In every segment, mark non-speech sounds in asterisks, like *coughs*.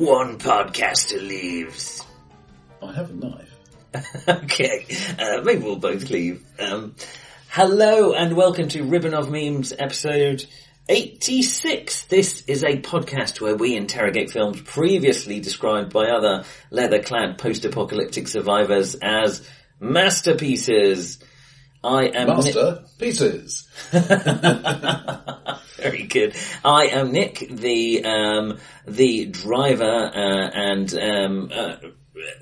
One podcaster leaves. I have a knife. *laughs* okay, uh, maybe we'll both leave. Um, hello and welcome to Ribbon of Memes episode 86. This is a podcast where we interrogate films previously described by other leather-clad post-apocalyptic survivors as masterpieces. I am Nick- Master pieces. *laughs* Very good. I am Nick, the um, the driver uh, and um, uh,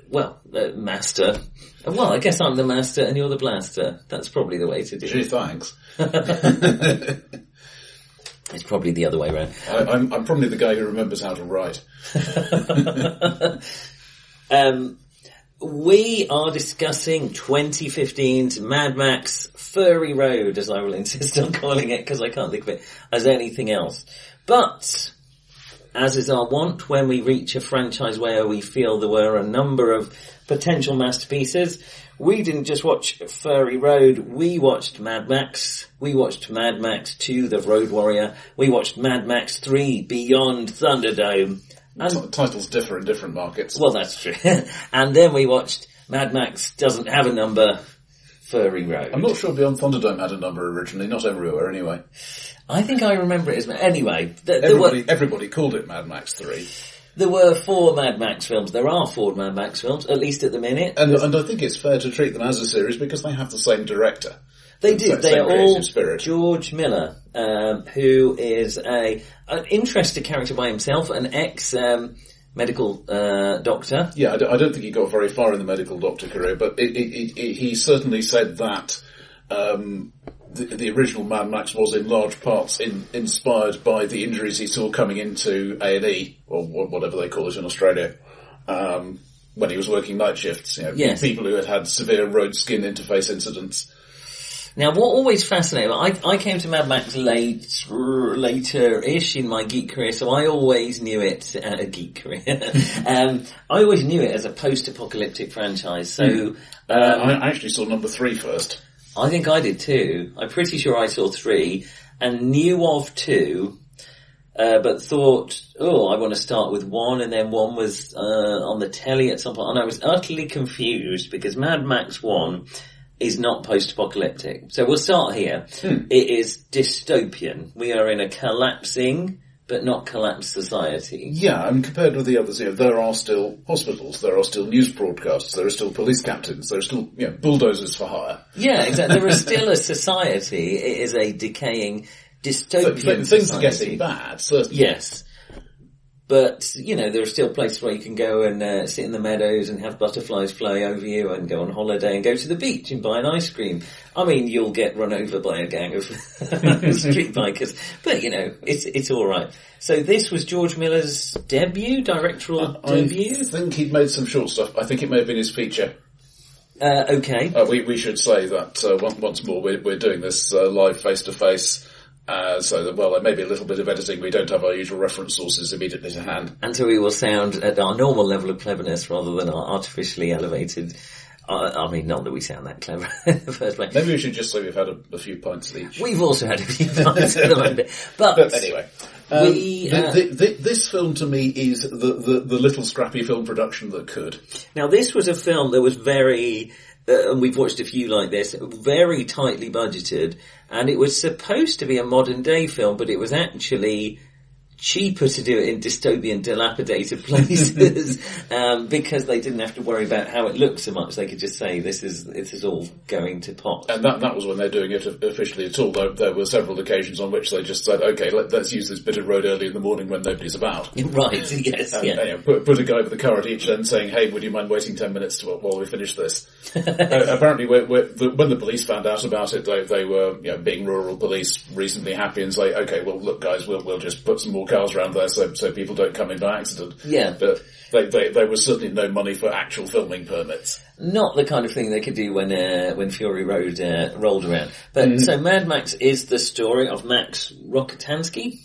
well, uh, master. Well, I guess I'm the master and you're the blaster. That's probably the way to do Gee, it. thanks. *laughs* It's probably the other way around. I, I'm, I'm probably the guy who remembers how to write. *laughs* Um, we are discussing 2015's Mad Max Furry Road, as I will *laughs* insist on calling it, because I can't think of it as anything else. But, as is our wont, when we reach a franchise where we feel there were a number of potential masterpieces, we didn't just watch Furry Road, we watched Mad Max, we watched Mad Max 2, The Road Warrior, we watched Mad Max 3, Beyond Thunderdome, and T- titles differ in different markets. well, that's true. *laughs* and then we watched Mad Max doesn't have a number, Furry Road. I'm not sure Beyond Thunderdome had a number originally, not everywhere anyway. I think I remember it as anyway. Th- Everybody, were everybody called it Mad Max 3. there were four Mad Max films. There are four Mad Max films, at least at the minute. And, and I think it's fair to treat them as a series because they have the same director. They do. They are all spirit. George Miller, um, who is a an interesting character by himself, an ex um, medical uh, doctor. Yeah, I don't, I don't think he got very far in the medical doctor career, but it, it, it, he certainly said that um, the, the original Mad Max was in large parts in, inspired by the injuries he saw coming into A and E or whatever they call it in Australia. Um, when he was working night shifts, you know, Yes. people who had had severe road skin interface incidents. Now, what always fascinated me, I, I came to Mad Max late, later-ish in my geek career, so I always knew it, uh, a geek career, *laughs* um, I always knew it as a post-apocalyptic franchise, so, um, I actually saw number three first. I think I did too. I'm pretty sure I saw three, and knew of two, uh, but thought, oh, I want to start with one, and then one was uh, on the telly at some point, and I was utterly confused because Mad Max One is not post-apocalyptic. So we'll start here. Hmm. It is dystopian. We are in a collapsing, but not collapsed society. Yeah, and compared with the others, you know, there are still hospitals, there are still news broadcasts, there are still police captains, there are still, you know, bulldozers for hire. Yeah, exactly. There is still a *laughs* society. It is a decaying dystopian But, but things are getting bad, certainly. Yes. But, you know, there are still places where you can go and uh, sit in the meadows and have butterflies fly over you and go on holiday and go to the beach and buy an ice cream. I mean, you'll get run over by a gang of *laughs* street bikers, but you know, it's, it's alright. So this was George Miller's debut, directorial I debut? think he'd made some short stuff. I think it may have been his feature. Uh, okay. Uh, we, we should say that uh, once, once more we're, we're doing this uh, live face to face. Uh, so that, well, there may be a little bit of editing. We don't have our usual reference sources immediately to hand. And so we will sound at our normal level of cleverness rather than our artificially elevated, uh, I mean, not that we sound that clever in the first place. Maybe we should just say we've had a, a few pints each. We've also had a few times at the moment. *laughs* But, But anyway, um, We, uh, the- the- this film to me is the, the, the little scrappy film production that could. now this was a film that was very, uh, and we've watched a few like this, very tightly budgeted, and it was supposed to be a modern day film, but it was actually cheaper to do it in dystopian, dilapidated *laughs* places *laughs* um, because they didn't have to worry about how it looked so much. They could just say this is this is all going to pot. And that, that was when they're doing it officially at all. There, there were several occasions on which they just said, okay, let, let's use this bit of road early in the morning when nobody's about. *laughs* right? Yes. And, yeah. you know, put, put a guy with a car at each end saying, hey, would you mind waiting 10 minutes to, while we finish this? uh, apparently, we're, we're, the, when the police found out about it, they, they were, you know, being rural police, reasonably happy and say, okay, well, look guys, we'll, we'll just put some more cars around there so, so people don't come in by accident. Yeah. But they, they, there was certainly no money for actual filming permits. not the kind of thing they could do when uh, when Fury Road uh, rolled around. But so Mad Max is the story of Max Rockatansky.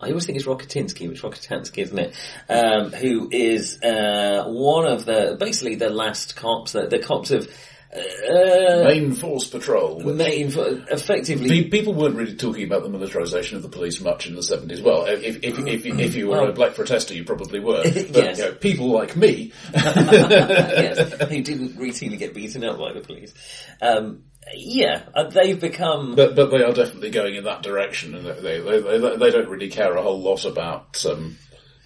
I always think it's Rokatinsky, but it's Rockatansky, isn't it? Um, who is uh, one of the basically the last cops. The, the cops have Uh, Main Force Patrol. main, effectively, Pe- People weren't really talking about the militarisation of the police much in the 70s. Well, if, if, if, if you were Well- a black protester, you probably were. *laughs* But, Yes. you know, people like me, yes, *laughs* who didn't routinely get beaten up by the police. Um, yeah, uh, they've become. but, but they are definitely going in that direction and they, they, they, they don't really care a whole lot about, um,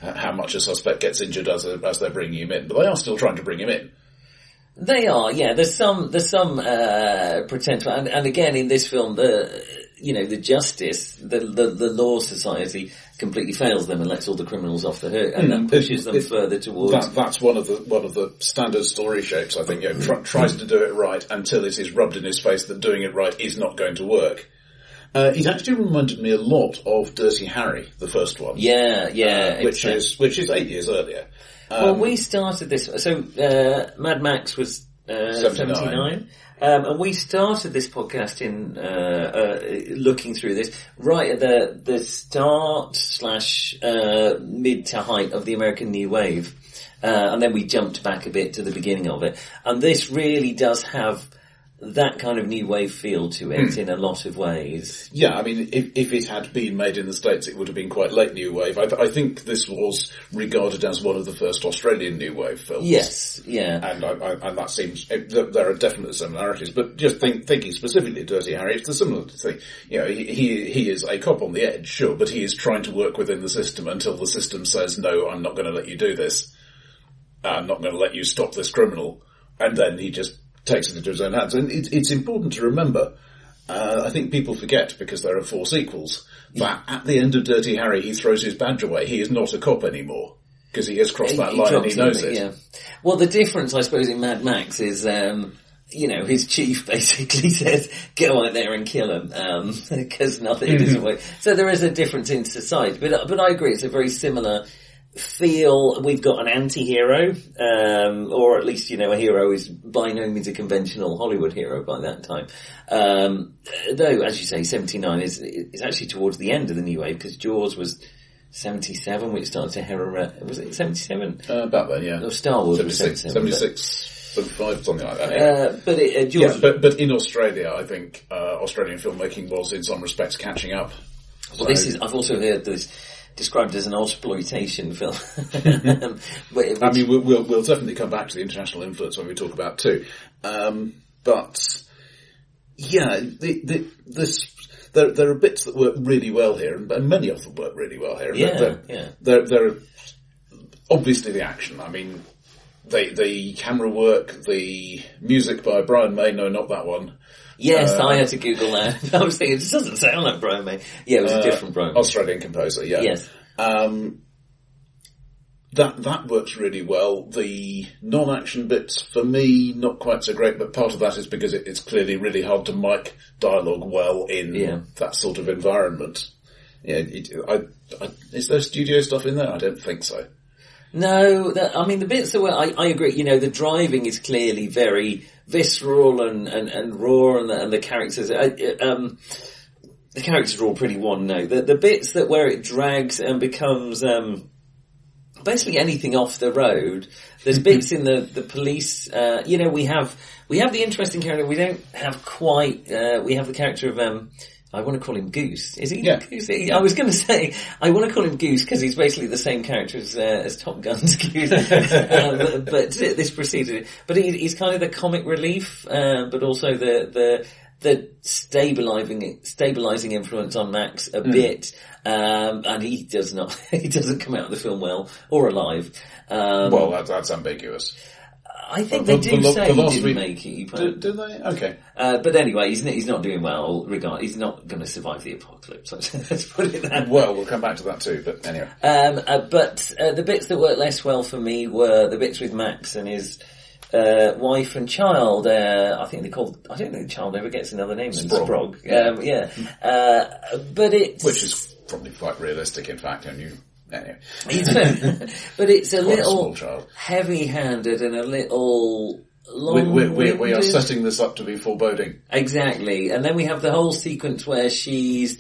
how much a suspect gets injured as, as they're bringing him in. But they are still trying to bring him in. They are, yeah. There's some, there's some uh, potential, and, and again in this film, the you know the justice, the, the the law society completely fails them and lets all the criminals off the hook, and that pushes them Hmm. it- further towards. That, that's one of the one of the standard story shapes. I think you know, tr- tries to do it right until it is rubbed in his face that doing it right is not going to work. Uh, it actually reminded me a lot of Dirty Harry, the first one, yeah, yeah. which exactly. is which is eight years earlier. Well, we started this. So uh, Mad Max was uh, 79. 79. Um, and we started this podcast in uh, uh, looking through this right at the the start slash uh, mid to height of the American New Wave, uh, and then we jumped back a bit to the beginning of it. And this really does have that kind of new wave feel to it hmm. in a lot of ways. Yeah, I mean, if, if it had been made in the States, it would have been quite late New Wave. I, th- I think this was regarded as one of the first Australian New Wave films. Yes, yeah. And, I, I, and that seems, it, there- are definite similarities, but just think, thinking specifically of Dirty Harry, it's a similar thing. You know, he, he, he is a cop on the edge, sure, but he is trying to work within the system until the system says, no, I'm not going to let you do this. I'm not going to let you stop this criminal. And then he just takes it into his own hands. And it, it's important to remember, uh, I think people forget because there are four sequels, that at the end of Dirty Harry, he throws his badge away. He is not a cop anymore. Because he has crossed that He line and he knows it. Yeah. Well, the difference, I suppose, in Mad Max is, um, you know, his chief *laughs* basically says, "Go out there and kill him," *laughs* because nothing it doesn't. *laughs* So there is a difference in society, but but I agree, it's a very similar feel. We've got an anti-hero, um, or at least you know, a hero is by no means a conventional Hollywood hero by that time. Um, though, as you say, seventy nine is is actually towards the end of the new wave because Jaws was. 77, which started to hero, was it 77? Uh, about then, yeah. Or Star Wars was 76, 77. 76, 75, something like that. But, yeah. uh, but it, uh, Yeah, but, but in Australia, I think, uh, Australian filmmaking was in some respects catching up. well, this is, I've also heard this described as an exploitation film. *laughs* But it- I mean, we'll, we'll, we'll definitely come back to the international influence when we talk about too. Um, but, yeah, the, the, this, there, there are bits that work really well here, and, and many of them work really well here. Yeah, There- yeah. There, there are, obviously the action, I mean, the, the camera work, the music by Brian May, no, not that one. Yes, uh, I had to Google that. *laughs* I was thinking, it doesn't sound like Brian May. Yeah, it was a different Brian May. Australian composer, yeah. Yes. Um, that that works really well. The non-action bits for me not quite so great, but part of that is because it, it's clearly really hard to mic dialogue well in Yeah. that sort of environment. Yeah, it, I, I, is there studio stuff in there? I don't think so. No, that, I mean the bits that were, I, I agree, you know, the driving is clearly very visceral and, and, and raw and the, and the characters, I, um, the characters are all pretty one note. The, the bits that where it drags and becomes, um, basically anything off the road. There's *laughs* bits in the, the police, uh, you know, we have, we have the interesting character, we don't have quite, uh, we have the character of, um, I want to call him Goose. Is he Yeah. Goose? I was going *laughs* to say I want to call him Goose because he's basically the same character as, uh, as Top Gun's *laughs* Goose. um, but, but this preceded. But he, he's kind of the comic relief, uh, but also the the the stabilizing stabilizing influence on Max a bit. Um, and he does not. *laughs* He doesn't come out of the film well or alive. Um, Well, that, that's ambiguous. I think the- they do the say the he didn't week- make it. He Do, do they? Okay. uh, but anyway, he's, he's not doing well. Regard, he's not going to survive the apocalypse. *laughs* Let's put it that way. Well, we'll come back to that too. But anyway, Um, uh, but uh, the bits that worked less well for me were the bits with Max and his uh, wife and child. Uh, I think they called. I don't think the child ever gets another name than Sprog. Sprog. Um, yeah, uh, but it's which is probably quite realistic, in fact. And you, anyway, *laughs* but it's a quite a little child. heavy-handed and a little. We, we, we, we are setting this up to be foreboding. Exactly. And then we have the whole sequence where she's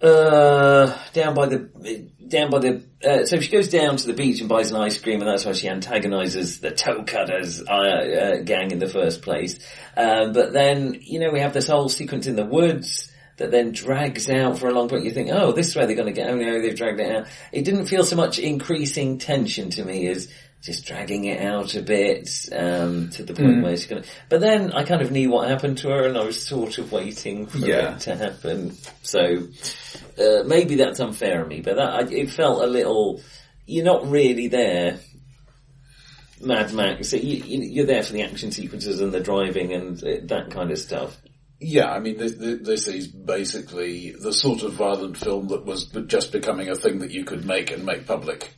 Uh, down by the, down by the, uh, so she goes down to the beach and buys an ice cream and that's why she antagonizes the toe cutters, uh, uh, gang in the first place. Um, but then, you know, we have this whole sequence in the woods that then drags out for a long point. You think, oh, this is where they're going to get, oh no, they've dragged it out. It didn't feel so much increasing tension to me as just dragging it out a bit, um, to the point where it's gonna, but then I kind of knew what happened to her and I was sort of waiting for Yeah. it to happen. So, uh, maybe that's unfair of me, but that, I, it felt a little, you're not really there. Mad Max, you, you're there for the action sequences and the driving and uh, that kind of stuff. Yeah, I mean, this, this is basically the sort of violent film that was just becoming a thing that you could make and make public.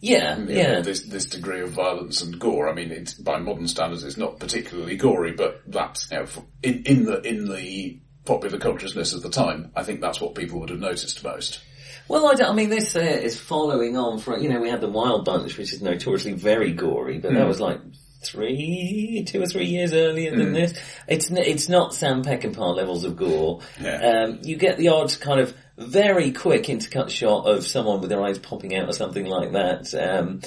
Yeah, You know, yeah. this this degree of violence and gore. I mean, it's by modern standards, it's not particularly gory, but that's you know, in in the in the popular consciousness of the time, I think that's what people would have noticed most. Well, I, don't- I mean, this uh, is following on from, you know, we had the Wild Bunch, which is notoriously very gory, but that was like three, two or three years earlier than this. It's it's not Sam Peckinpah levels of gore. Yeah. Um, you get the odd kind of very quick intercut shot of someone with their eyes popping out or something like that. Um,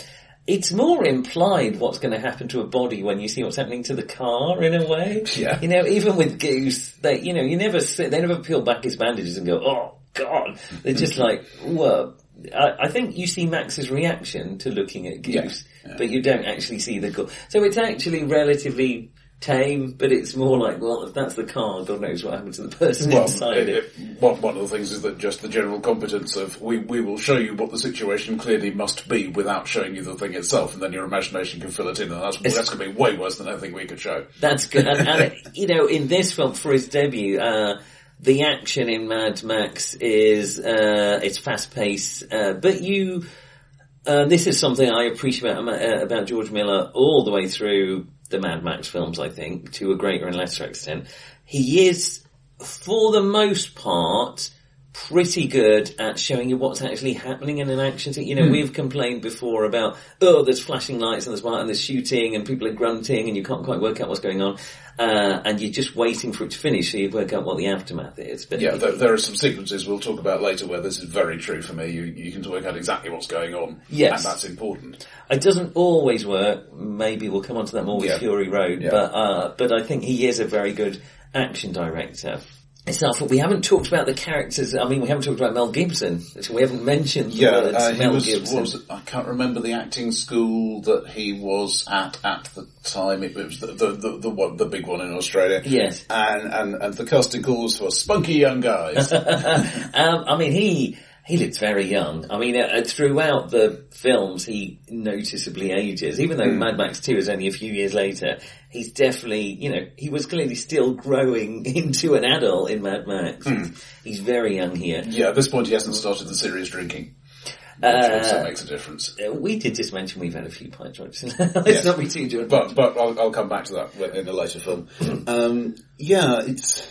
it's more implied what's going to happen to a body when you see what's happening to the car in a way. *laughs* Yeah. You know, even with Goose, they, you know, you never see, they never peel back his bandages and go, oh god. They're just *laughs* like, well, I, I think you see Max's reaction to looking at Goose, but you don't actually see the gore. So it's actually relatively tame, but it's more like, well, if that's the car, God knows what happened to the person Well, inside it- it. it- one, one of the things is that just the general competence of we, we will show you what the situation clearly must be without showing you the thing itself, and then your imagination can fill it in, and that's, that's going to be way worse than anything we could show. That's good. And, and you know, in this film, for his debut, uh, the action in Mad Max is, uh, it's fast paced, uh, but you, uh, this is something I appreciate about, uh, about George Miller all the way through the Mad Max films, I think, to a greater and lesser extent. He is, for the most part, pretty good at showing you what's actually happening in an action scene. You know, we've complained before about, oh, there's flashing lights and there's, and there's shooting and people are grunting and you can't quite work out what's going on. Uh, and you're just waiting for it to finish so you work out what the aftermath is. But Yeah, there, there are some sequences we'll talk about later where this is very true for me. You, you can work out exactly what's going on. Yes. And that's important. It doesn't always work. Maybe we'll come on to that more with Yeah. Fury Road, Yeah. but uh, but I think he is a very good action director. Itself, we haven't talked about the characters. I mean, we haven't talked about Mel Gibson. We haven't mentioned the Yeah, words uh, Mel was, Gibson. was? I can't remember the acting school that he was at at the time. It was the the the, the, one, the big one in Australia. Yes. and and and the casting calls for spunky young guys. *laughs* um, I mean, he he looks very young. I mean, uh, throughout the films, he noticeably ages. Even though Mad Max Two is only a few years later, he's definitely, you know, he was clearly still growing *laughs* into an adult in Mad Max. He's very young here. yeah, at this point he hasn't started the serious drinking. Which Uh, also makes a difference. Uh, We did just mention we've had a few pint drops. Let's *laughs* Yes. not be too judgmental. But but I'll, I'll come back to that in a later film. Um, yeah, it's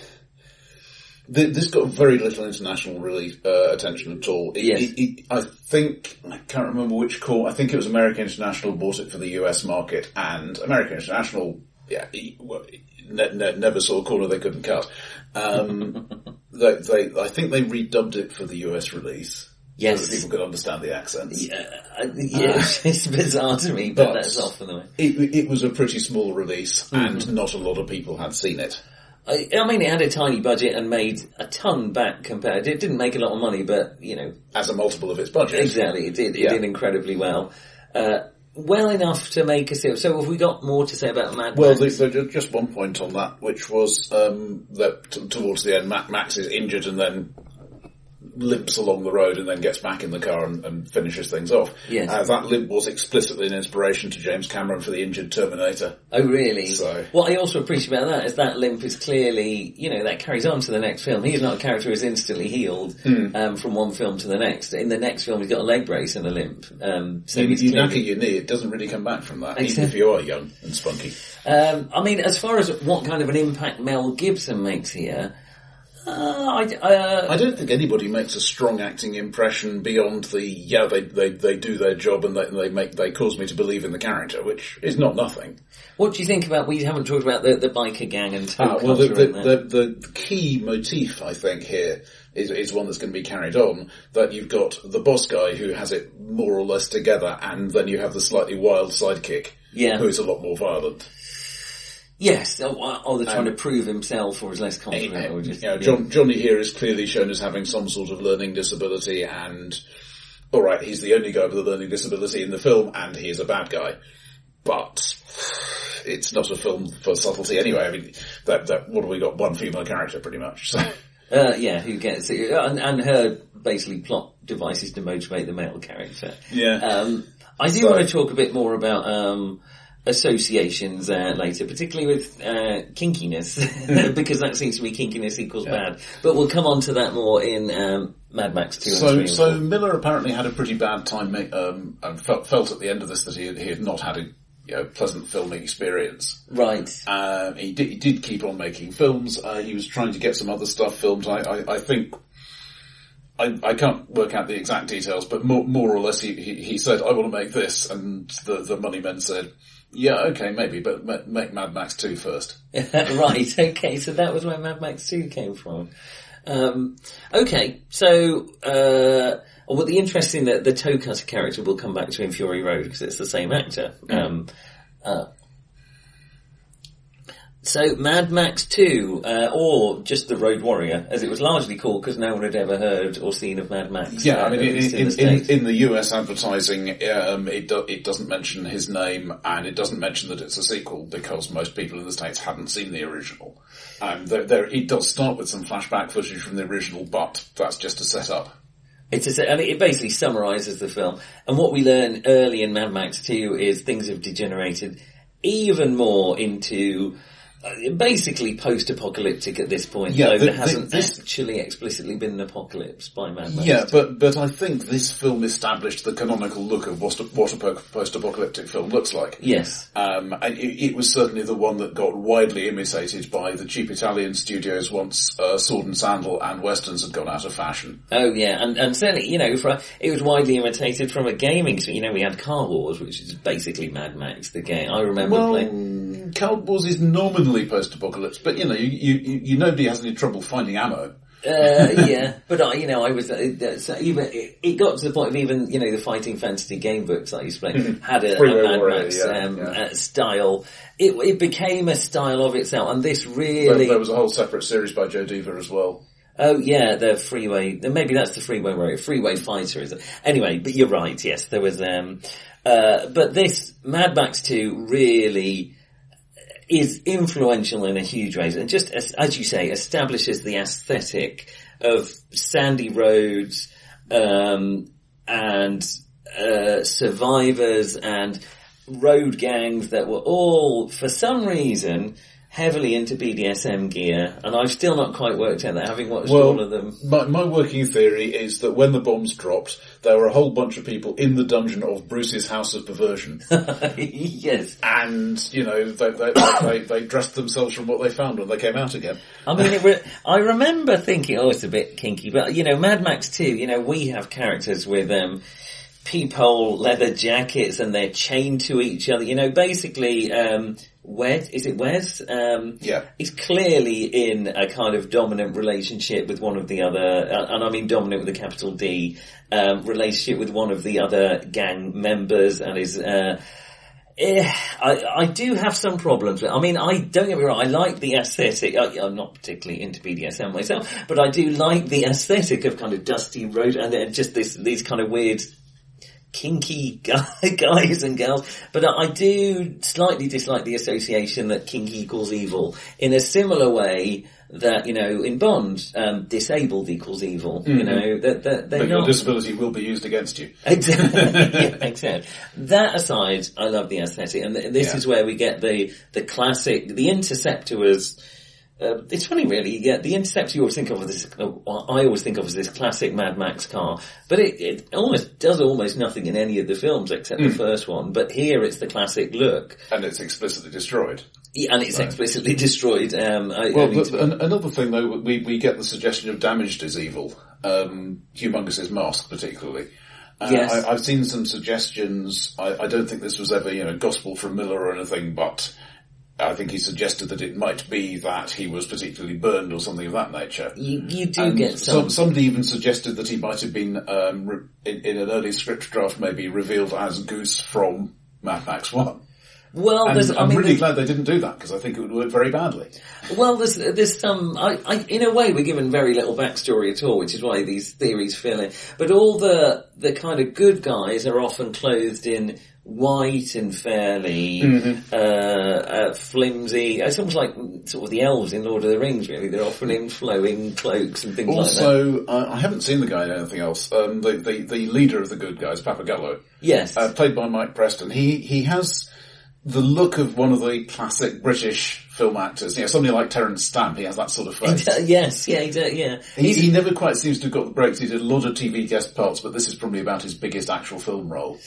th- this got very little international really uh, attention at all. It, Yes. it, it, I think I can't remember which call. I think it was American International bought it for the US market, and American International, yeah, well, ne- ne- never saw a corner they couldn't cut. Um, *laughs* they, they, I think they redubbed it for the US release. Yes. So that people could understand the accents. Yeah, uh, yeah, *laughs* it's bizarre to me, but, But- that's often the way. It, it was a pretty small release, Mm-hmm. and not a lot of people had seen it. I, I mean, it had a tiny budget and made a ton back compared. It didn't make a lot of money, but you know, as a multiple of its budget. exactly, it did. It Yeah. did incredibly well. Uh, well enough to make a series. So have we got more to say about Mad Well, Max? the, the, just one point on that, which was um, that t- towards the end, Mad Max is injured and then limps along the road and then gets back in the car and, and finishes things off. Yes. Uh, that limp was explicitly an inspiration to James Cameron for the injured Terminator. Oh, really? So- What I also appreciate about that is that limp is clearly, you know, that carries on to the next film. He's not a character who's instantly healed Hmm. um, from one film to the next. In the next film, he's got a leg brace and a limp. Um, so You, you clearly- knacker your knee, it doesn't really come back from that, even if you are young and spunky. Um, I mean, as far as what kind of an impact Mel Gibson makes here, Uh, I, uh, I don't think anybody makes a strong acting impression beyond the yeah they they, they do their job and they, they make they cause me to believe in the character, which is not nothing. what do you think about? We haven't talked about the, the biker gang and Ah, well, the, the, the, the key motif, I think, here is, is one that's going to be carried on. That you've got the boss guy who has it more or less together, and then you have the slightly wild sidekick Yeah. who is a lot more violent. Yes, or, or they're trying to prove himself or is less confident just, You know, yeah. Johnny here is clearly shown as having some sort of learning disability, and all right, he's the only guy with a learning disability in the film, and he is a bad guy. But it's not a film for subtlety anyway. I mean, that that what have we got? One female character, pretty much. So. Uh, yeah, who gets it, and, and her basically plot device is to motivate the male character. Yeah. Um, I do So- want to talk a bit more about um, associations uh, later, particularly with uh, kinkiness, *laughs* because that seems to be kinkiness equals bad. But we'll come on to that more in um, Mad Max Two and Three. So, so. Miller apparently had a pretty bad time, ma- um, and felt, felt at the end of this that he had, he had not had a you know, pleasant filming experience. right? Uh, he, did, he did keep on making films. Uh, he was trying to get some other stuff filmed. I, I, I think I, I can't work out the exact details, but more, more or less he, he, he said, "I want to make this," and the the money men said, "Yeah, okay, maybe, but ma- make Mad Max 2 first. *laughs* right. Okay. So that was where Mad Max Two came from. Um, okay. So. Uh, well, the interesting that the toe cutter character will come back to in Fury Road because it's the same actor. Um, uh, so Mad Max 2, uh, or just the Road Warrior, as it was largely called because no one had ever heard or seen of Mad Max. Yeah, uh, I mean, at in, in, the in, in the US advertising, um, it, do, it doesn't mention his name and it doesn't mention that it's a sequel because most people in the States hadn't seen the original. Um, there, there, it does start with some flashback footage from the original, but that's just a setup. It's a, and it basically summarises the film. And what we learn early in Mad Max 2 is things have degenerated even more into uh, basically post-apocalyptic at this point, Yeah, though the- there hasn't this- actually explicitly been an apocalypse by Mad Max. Yeah, but but I think this film established the canonical look of what a, what a post-apocalyptic film looks like. Yes. Um, and it, it was certainly the one that got widely imitated by the cheap Italian studios once uh, Sword and Sandal and westerns had gone out of fashion. Oh yeah, and, and certainly, you know, for, it was widely imitated from a gaming, you know, we had Car Wars, which is basically Mad Max, the game. I remember Well, playing, Car Wars is nominally post-apocalypse, but you know, you, you, you, you nobody has any trouble finding ammo. uh, *laughs* yeah, but I, you know, I was, uh, so even, it, it got to the point of even, you know, the fighting fantasy game books I used to play had a, a Mad Max, yeah, um, yeah. Uh, style. It, it became a style of itself, and this really, there was a whole separate series by Joe Dever as well. oh yeah, the freeway, maybe that's the freeway warrior, freeway fighter is it? Anyway, but you're right, yes, there was, um, uh, but this Mad Max 2 really, is influential in a huge way, and just as, as you say, establishes the aesthetic of sandy roads um, and uh, survivors and road gangs that were all, for some reason, heavily into BDSM gear, and I've still not quite worked out that, having watched Well, all of them. my, my working theory is that when the bombs dropped, there were a whole bunch of people in the dungeon of Bruce's House of Perversion. *laughs* yes. and, you know, they, they, *coughs* they, they dressed themselves from what they found when they came out again. I mean, it re- I remember thinking, oh, it's a bit kinky, but you know, Mad Max 2, you know, we have characters with, um, peephole leather jackets and they're chained to each other. You know, basically, um, Wes, is it Wes? Um, Yeah. He's clearly in a kind of dominant relationship with one of the other, uh, and I mean dominant with a capital D, um, relationship with one of the other gang members and is, uh, Eh, I, I do have some problems. with I mean, I don't get me wrong. I like the aesthetic. I, I'm not particularly into BDSM myself, but I do like the aesthetic of kind of dusty road and just this these kind of weird kinky *laughs* guys and girls. But I do slightly dislike the association that kinky equals evil in a similar way that you know in Bond, um, disabled equals evil. You know that that they're But your disability will be used against you. *laughs* Exactly. *laughs* yeah, exactly. That aside, I love the aesthetic, and this Yeah. is where we get the the classic. The Interceptor was uh, it's funny really, yeah, the Interceptor you always think of as this, uh, I always think of as this classic Mad Max car, but it, it almost does almost nothing in any of the films except the first one, but here it's the classic look, And it's explicitly destroyed. Yeah, and it's explicitly destroyed, um, I, I Well, mean, but to- an, another thing though, we, we get the suggestion of damaged is evil. Um, Humungus' mask particularly. Uh, Yes. I, I've seen some suggestions. I, I don't think this was ever, you know, gospel from Miller or anything, but I think he suggested that it might be that he was particularly burned or something of that nature. you, you do And get some, some, somebody even suggested that he might have been, um, re- in, in an early script draft, maybe revealed as Goose from Mad Max One. well, I I'm mean, really glad they didn't do that because I think it would work very badly. Well, there's there's some. I, I, in a way, we're given very little backstory at all, which is why these theories fill in. But all the the kind of good guys are often clothed in white and fairly Mm-hmm. uh, uh, flimsy. It's almost like sort of the elves in Lord of the Rings. Really, they're often in flowing cloaks and things like that. Also, uh, I haven't seen the guy in anything else. Um, the, the the leader of the good guys, Pappagallo, Yes, uh, played by Mike Preston. He he has the look of one of the classic British film actors. You know, somebody like Terence Stamp. He has that sort of face. yes, yeah, yeah. He, he never quite seems to have got the breaks. He did a lot of TV guest parts, but this is probably about his biggest actual film role.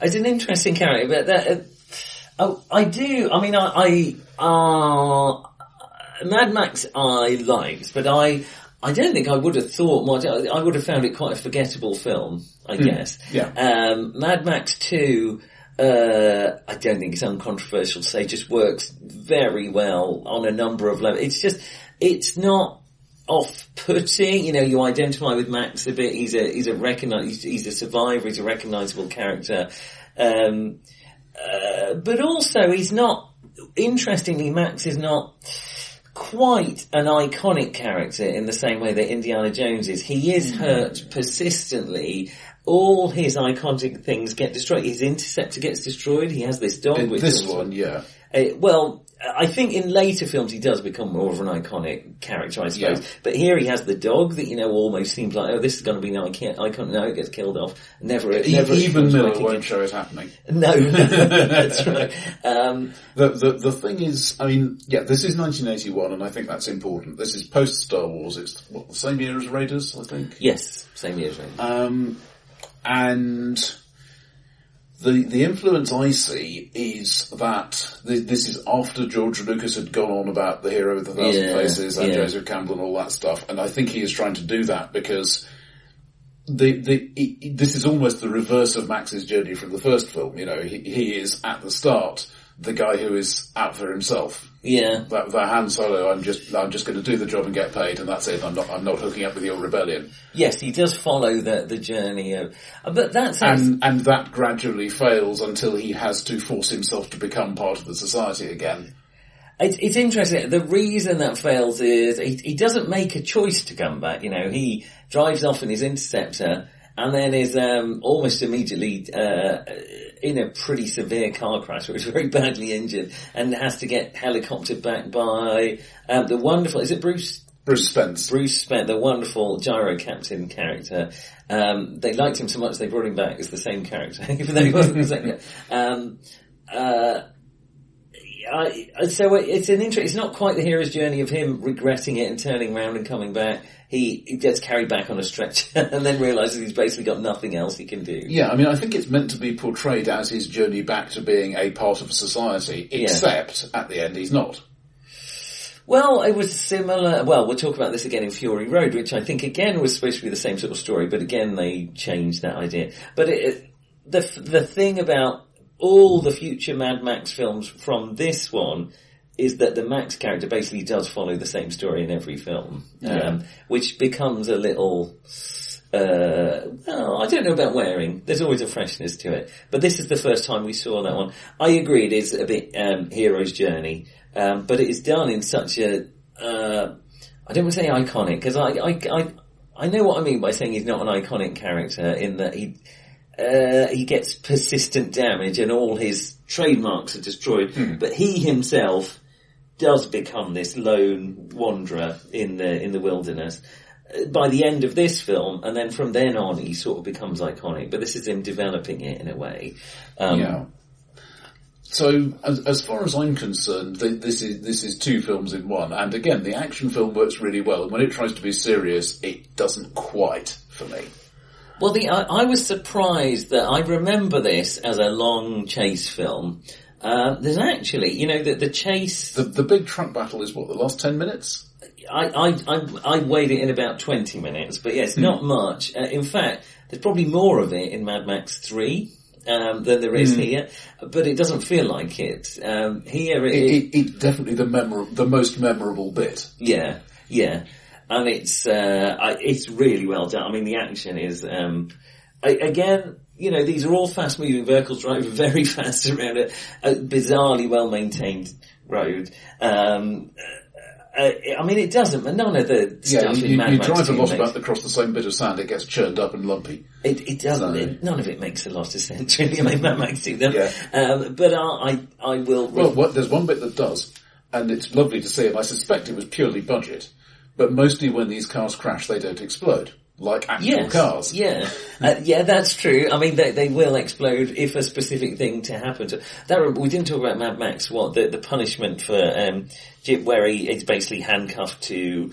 It's an interesting character, but that, uh, oh, I do. I mean, I, I uh, Mad Max I liked, but I, I don't think I would have thought much. I would have found it quite a forgettable film, I guess. yeah. Um, Mad Max Two. Uh, I don't think it's uncontroversial to say just works very well on a number of levels. It's just, it's not off-putting. You know, you identify with Max a bit. He's a he's a recognize he's, a survivor. He's a recognizable character. Um, uh, but also, he's not. Interestingly, Max is not quite an iconic character in the same way that Indiana Jones is. He is hurt persistently. All his iconic things get destroyed. His interceptor gets destroyed. He has this dog. In which this one, yeah. uh, well, I think in later films he does become more of an iconic character, I suppose. Yeah. But here he has the dog that you know almost seems like, oh, this is going to be an icon. icon. No, it gets killed off. Never, E- never. Even Miller like won't show it happening. *laughs* No, *laughs* that's right. Um, The, the the thing is, I mean, yeah, this is 1981, and I think that's important. This is post Star Wars. It's what the same year as Raiders, I think. yes, same year as Raiders. Um, and the the influence I see is that th- this is after George Lucas had gone on about the hero with a thousand Yeah, faces and yeah. Joseph Campbell and all that stuff, and I think he is trying to do that because. The, the, he- this is almost the reverse of Max's journey from the first film. You know, he, he is at the start the guy who is out for himself. Yeah, That, that Han Solo, I'm just, I'm just going to do the job and get paid, and that's it. I'm not, I'm not hooking up with your rebellion. yes, he does follow the the journey of, uh, but that's and and that gradually fails until he has to force himself to become part of the society again. It's, it's interesting. The reason that fails is he, he doesn't make a choice to come back. You know, he drives off in his interceptor and then is um, almost immediately uh, in a pretty severe car crash, where he's very badly injured and has to get helicoptered back by um, the wonderful. Is it Bruce? Bruce Spence. Bruce Spence, the wonderful gyro captain character. Um, they liked him so much they brought him back as the same character, *laughs* even though he wasn't the same. Um, uh, I, so it's an interest. It's not quite the hero's journey of him regretting it and turning around and coming back. He, he gets carried back on a stretcher *laughs* and then realizes he's basically got nothing else he can do. Yeah, I mean, I think it's meant to be portrayed as his journey back to being a part of society, except at the end he's not. Well, it was similar. Well, we'll talk about this again in Fury Road, which I think again was supposed to be the same sort of story, but again they changed that idea. But it, the the thing about all the future Mad Max films from this one is that the Max character basically does follow the same story in every film, um, which becomes a little. Uh, well, I don't know about wearing. There's always a freshness to it, but this is the first time we saw that one. I agree, it is a bit um, hero's journey, um, but it is done in such a. Uh, I don't want to say iconic because I, I I I know what I mean by saying he's not an iconic character in that he uh, he gets persistent damage and all his trademarks are destroyed, but he himself does become this lone wanderer in the in the wilderness. Uh, By the end of this film, and then from then on, he sort of becomes iconic. But this is him developing it in a way. Um, Yeah. So, as, as far as I'm concerned, th- this is this is two films in one. And again, the action film works really well. And when it tries to be serious, it doesn't quite for me. Well, the I, I was surprised that I remember this as a long chase film. Uh, there's actually, you know, the, the chase. The the big truck battle is what the last ten minutes. I, I, I, I weighed it in about 20 minutes, but yes, not much. Uh, in fact, there's probably more of it in Mad Max 3. Um, than there is here, but it doesn't feel like it. Um, here, it, It, it, it's definitely the memor- the most memorable bit. Yeah, yeah, and it's uh, I, it's really well done. I mean, the action is um, I, again, you know, these are all fast-moving vehicles driving *laughs* very fast around a, a bizarrely well-maintained road. Um, uh, I mean, it doesn't, but none of the Yeah, stuff you, in you, Mad you Max drive a lot makes- about across the same bit of sand, it gets churned up and lumpy. It, it doesn't. No. It, none of it makes a lot of sense. *laughs* Really, I mean, Mad Max 2 them. Yeah. Um, but I, I, I will. Well, what, there's one bit that does, and it's lovely to see, and I suspect it was purely budget. But mostly when these cars crash, they don't explode like actual Yes. cars. Yeah, *laughs* uh, yeah, that's true. I mean, they they will explode if a specific thing to happen to. That we didn't talk about Mad Max. What the the punishment for um, Jip, where he is basically handcuffed to.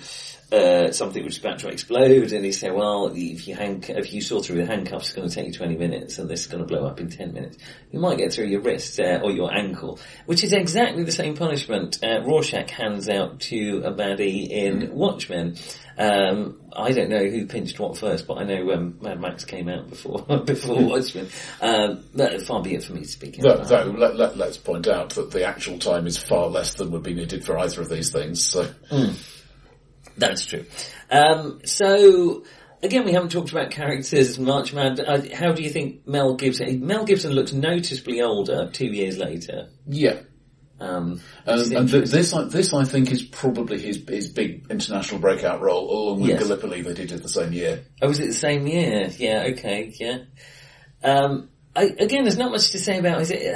Uh, something which is about to explode, and he said, "Well, if you hand, if you saw through the handcuffs, it's going to take you twenty minutes, and this is going to blow up in ten minutes. You might get through your wrist uh, or your ankle, which is exactly the same punishment uh, Rorschach hands out to a baddie in Watchmen. Um, I don't know who pinched what first, but I know um, Mad Max came out before *laughs* before Watchmen. Um, far be it for me to speak. About though let, let, let's point out that the actual time is far less than would be needed for either of these things. So, That's true. Um, so again, we haven't talked about characters much. Man, uh, how do you think Mel Gibson? Mel Gibson looks noticeably older two years later. yeah. Um, Um, and th- this, I- this, I think, is probably his his big international breakout role, along with Yes. Gallipoli that he did the same year. Oh, was it the same year? Yeah, okay, yeah. Um, I, again, there's not much to say about is it.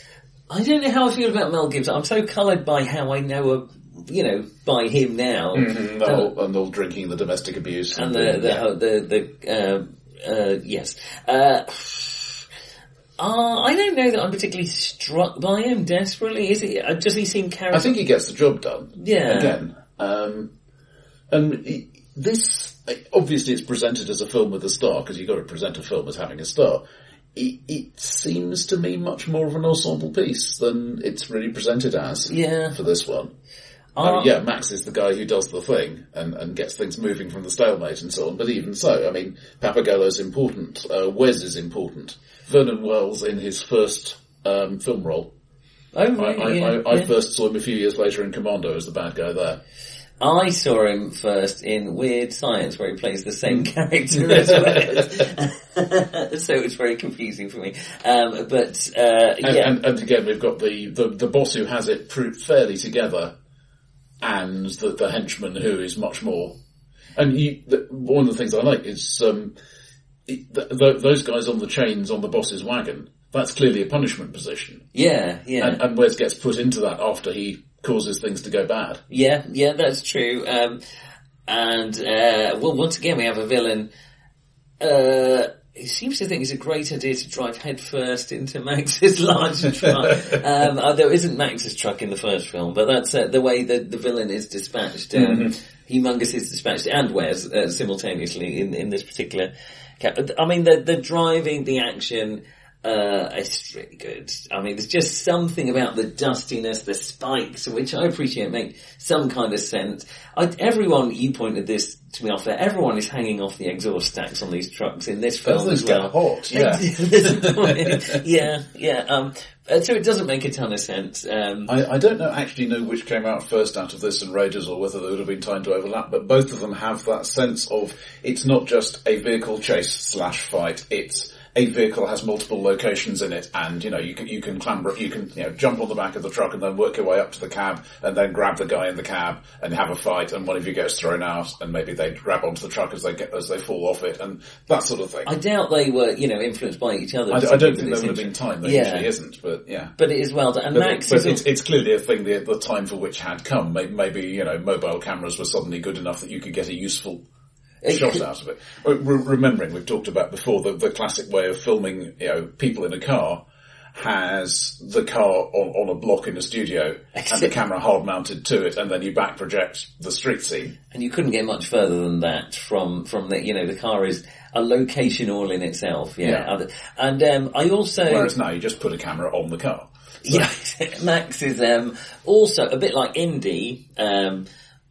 *sighs* I don't know how I feel about Mel Gibson. I'm so coloured by how I know you know, by him now. And all, and all drinking, the domestic abuse, And the, the, yeah. the, the, uh, uh, yes. Uh, uh, I don't know that I'm particularly struck by him desperately. Is he, uh, does he seem charismatic? I think he gets the job done. Yeah. Again, um, and he- this obviously it's presented as a film with a star because you've got to present a film as having a star. It, it seems to me much more of an ensemble piece than it's really presented as Yeah. for this one. Uh, Uh, yeah, Max is the guy who does the thing and, and gets things moving from the stalemate and so on. But even so, I mean, Pappagallo's important. Uh, Wes is important. Vernon Wells in his first um, film role. Oh, I, right, I, yeah, I, I yeah. first saw him a few years later in Commando as the bad guy there. I saw him first in Weird Science, where he plays the same character *laughs* as Wes. *laughs* so it's very confusing for me. Um, but uh, And, yeah, and, and again, we've got the, the, the boss who has it fairly together, and the, the henchman who is much more. And you, the, one of the things I like is um, it, th- th- those guys on the chains on the boss's wagon. That's clearly a punishment position, yeah, yeah, and, and Wes gets put into that after he causes things to go bad. yeah, yeah. That's true. Um, and uh, well, once again, we have a villain. Uh, he seems to think it's a great idea to drive headfirst into *laughs* Max's large truck. um, uh, there isn't Max's truck in the first film, but that's uh, the way that the villain is dispatched. Um, Humungus is dispatched and Wes uh, simultaneously in, in this particular. Cap- I mean, the the driving, the action. Uh, it's really good. I mean, there's just something about the dustiness, the spikes, which I appreciate make some kind of sense. I, everyone, you pointed this to me off there, everyone is hanging off the exhaust stacks on these trucks in this film Things as well. get hot, *laughs* yeah. There's a point. yeah, yeah. Um, uh, so it doesn't make a ton of sense. Um, I, I don't know actually know which came out first out of this and Raiders or whether there would have been time to overlap, but both of them have that sense of it's not just a vehicle chase slash fight, it's a vehicle has multiple locations in it and you know you can you can clamber you can you know jump on the back of the truck and then work your way up to the cab and then grab the guy in the cab and have a fight and one of you gets thrown out and maybe they grab onto the truck as they get as they fall off it and that sort of thing. I doubt they were, you know, influenced by each other. I, I don't think there would have been time. There Yeah. usually isn't, but yeah. But it is well done. And But, Max but it's, it's clearly a thing the, the time for which had come. Maybe, maybe, you know, mobile cameras were suddenly good enough that you could get a useful shot out of it. Re- remembering, we've talked about before, the, the classic way of filming, you know, people in a car has the car on, on a block in a studio and the camera hard mounted to it and then you back project the street scene. And you couldn't get much further than that from, from the, you know, the car is a location all in itself. Yeah. Yeah. And, um, I also, Whereas now you just put a camera on the car. *laughs* yeah, Max is, um, also a bit like Indy, um,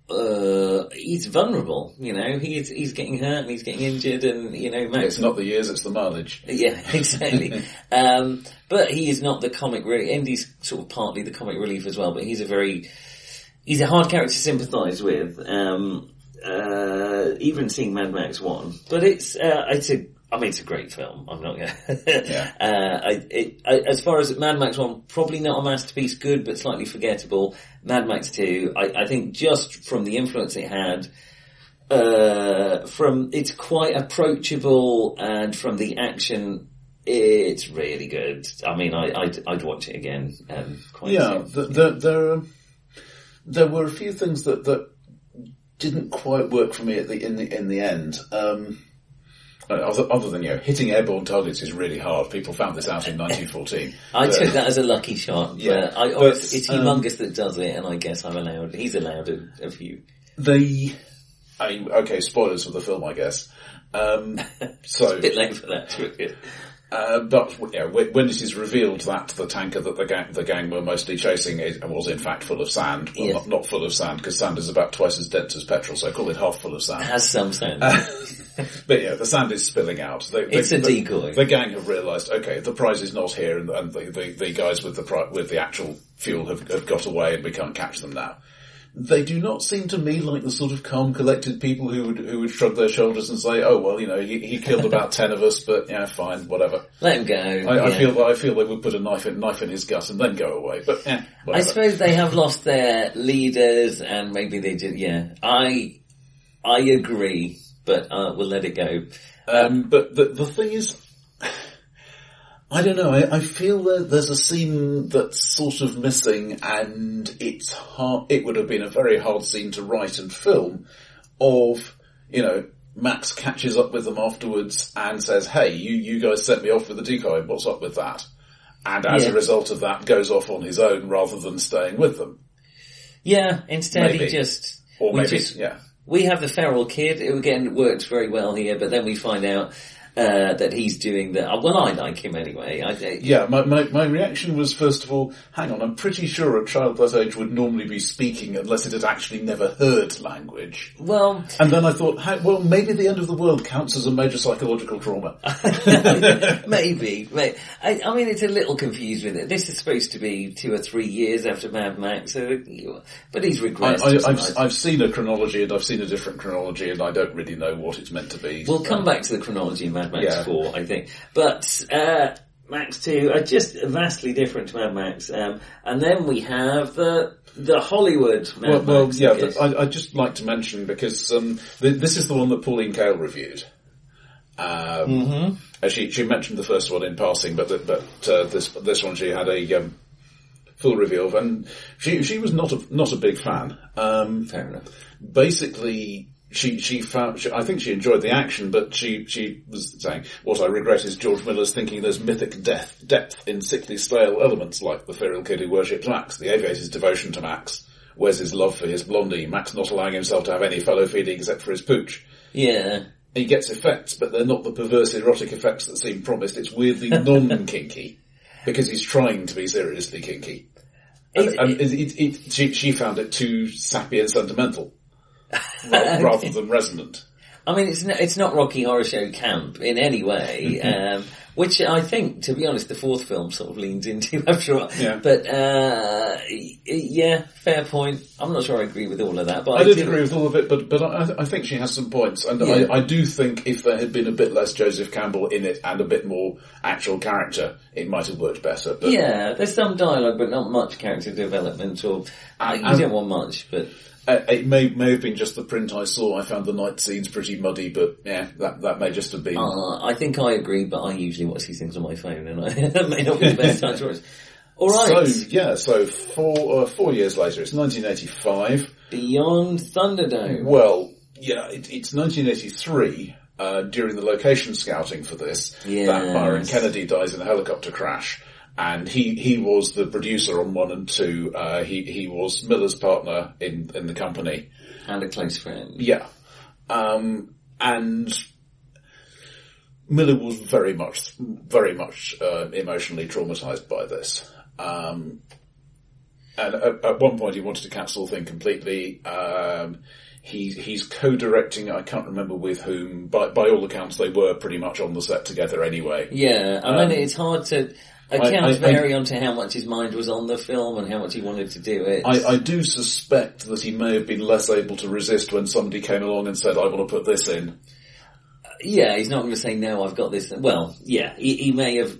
uh, he's vulnerable, you know, he's, he's getting hurt and he's getting injured and, you know, Max It's not the years, it's the mileage. Yeah, *laughs* exactly. um, but he is not the comic relief. Indy's sort of partly the comic relief as well, but he's a very, he's a hard character to sympathise with. Um, uh, even seeing Mad Max 1. But it's, uh, it's a, I mean, it's a great film. I'm not gonna, *laughs* Yeah. *laughs* uh, I, it, I, as far as Mad Max 1, probably not a masterpiece, good, but slightly forgettable. Mad Max 2, I, I think just from the influence it had, uh, from it's quite approachable and from the action it's really good. I mean, I, I'd, I'd watch it again. Um, quite Yeah, soon. th there, there, um, there were a few things that, that didn't quite work for me at the, in the, in the end. Um, other, other than, you know, hitting airborne targets is really hard. People found this out in *laughs* 1914. I took that as a lucky shot. Yeah, I, but, it's, it's um, Humungus that does it, and I guess I'm allowed. He's allowed a, a few. The, I mean, okay, spoilers for the film, I guess. Um, *laughs* so, A bit late for that. Uh, but you know, when it is revealed that the tanker that the gang, the gang were mostly chasing is, was in fact full of sand, well, Yeah. not, not full of sand because sand is about twice as dense as petrol, so I call it half full of sand. Has some sound. But yeah, the sand is spilling out. They, It's a the- decoy. The, gang have realised, okay, the prize is not here, and, and the, the, the guys with the pri- with the actual fuel have, have got away, and we can't catch them now. They do not seem to me like the sort of calm, collected people who would who would shrug their shoulders and say, "Oh well, you know, he, he killed *laughs* about ten of us, but yeah, fine, whatever." Let him go. I, I yeah. feel I feel they would put a knife in knife in his gut and then go away, but yeah, I suppose they have lost their leaders, and maybe they did. Yeah, I I agree, but uh, we'll let it go. Um, but the the thing is, I don't know. I, I feel that there's a scene that's sort of missing, and it's hard. It would have been a very hard scene to write and film. Of you know, Max catches up with them afterwards and says, "Hey, you you guys sent me off with the decoy. What's up with that?" And as Yeah. a result of that, goes off on his own rather than staying with them. Yeah, instead he just Or maybe, just yeah. we have the feral kid. It again works very well here, but then we find out uh, that he's doing the. uh, Well, I like him anyway. I, I- Yeah, my, my, my reaction was first of all, hang on, I'm pretty sure a child that age would normally be speaking unless it had actually never heard language. well, And then I thought, hey, well, maybe the end of the world counts as a major psychological trauma. *laughs* *laughs* maybe. may- I, I mean, it's a little confused with it. This is supposed to be two or three years after Mad Max, so but he's regressed. I, to I've, I've seen a chronology and I've seen a different chronology and I don't really know what it's meant to be. We'll come back to the chronology in Mad Max Yeah. 4, I think. But, uh, Max 2 are just vastly different to Mad Max. Um, and then we have the, the Hollywood Mad Well, well yeah, I guess. but I, I'd just like to mention because um, th- this is the one that Pauline Kael reviewed. Um, uh, She she mentioned the first one in passing, but the, but uh, this this one she had a um, full review of, and she she was not a not a big fan. Um, Fair enough. basically, she she found she, I think she enjoyed the action, but she she was saying what I regret is George Miller's thinking there's mythic depth depth in sickly stale elements like the feral kid who worships Max, the aviator's devotion to Max, Wes's love for his blondie, Max not allowing himself to have any fellow feeling except for his pooch. Yeah. He gets effects, but they're not the perverse erotic effects that seem promised. It's weirdly *laughs* non-kinky because he's trying to be seriously kinky. And, It- and it, it, she, she found it too sappy and sentimental rather than resonant. I mean, it's not, it's not Rocky Horror Show camp in any way, *laughs* um, which I think, to be honest, the fourth film sort of leans into *laughs* after all. Yeah. But, uh, yeah, fair point. I'm not sure I agree with all of that, but I, I don't agree with all of it, but but I, I think she has some points, and Yeah. I, I do think if there had been a bit less Joseph Campbell in it and a bit more actual character, it might have worked better. But Yeah, there's some dialogue, but not much character development, or uh, you don't want much. But it may may have been just the print I saw. I found the night scenes pretty muddy, but yeah, that that may just have been. uh, I think I agree. But I usually watch these things on my phone, and I, *laughs* that may not be the best time to watch. *laughs* All right, So yeah, so four uh, four years later, it's 1985. Beyond Thunderdome. Well, yeah, it, it's 1983. Uh, during the location scouting for this, Yes. that Byron Kennedy dies in a helicopter crash, and he he was the producer on one and two. Uh, he he was Miller's partner in in the company. And a close friend. Yeah, um, and Miller was very much very much uh, emotionally traumatized by this. Um, and at, at, one point, he wanted to cancel the thing completely. Um, he, he's co-directing. I can't remember with whom. By by all accounts, they were pretty much on the set together anyway. Yeah, I mean, it's hard to. Accounts I, I, vary onto how much his mind was on the film and how much he wanted to do it. I, I do suspect that he may have been less able to resist when somebody came along and said, "I want to put this in." Yeah, he's not going to say no. I've got this. Well, yeah, he, he may have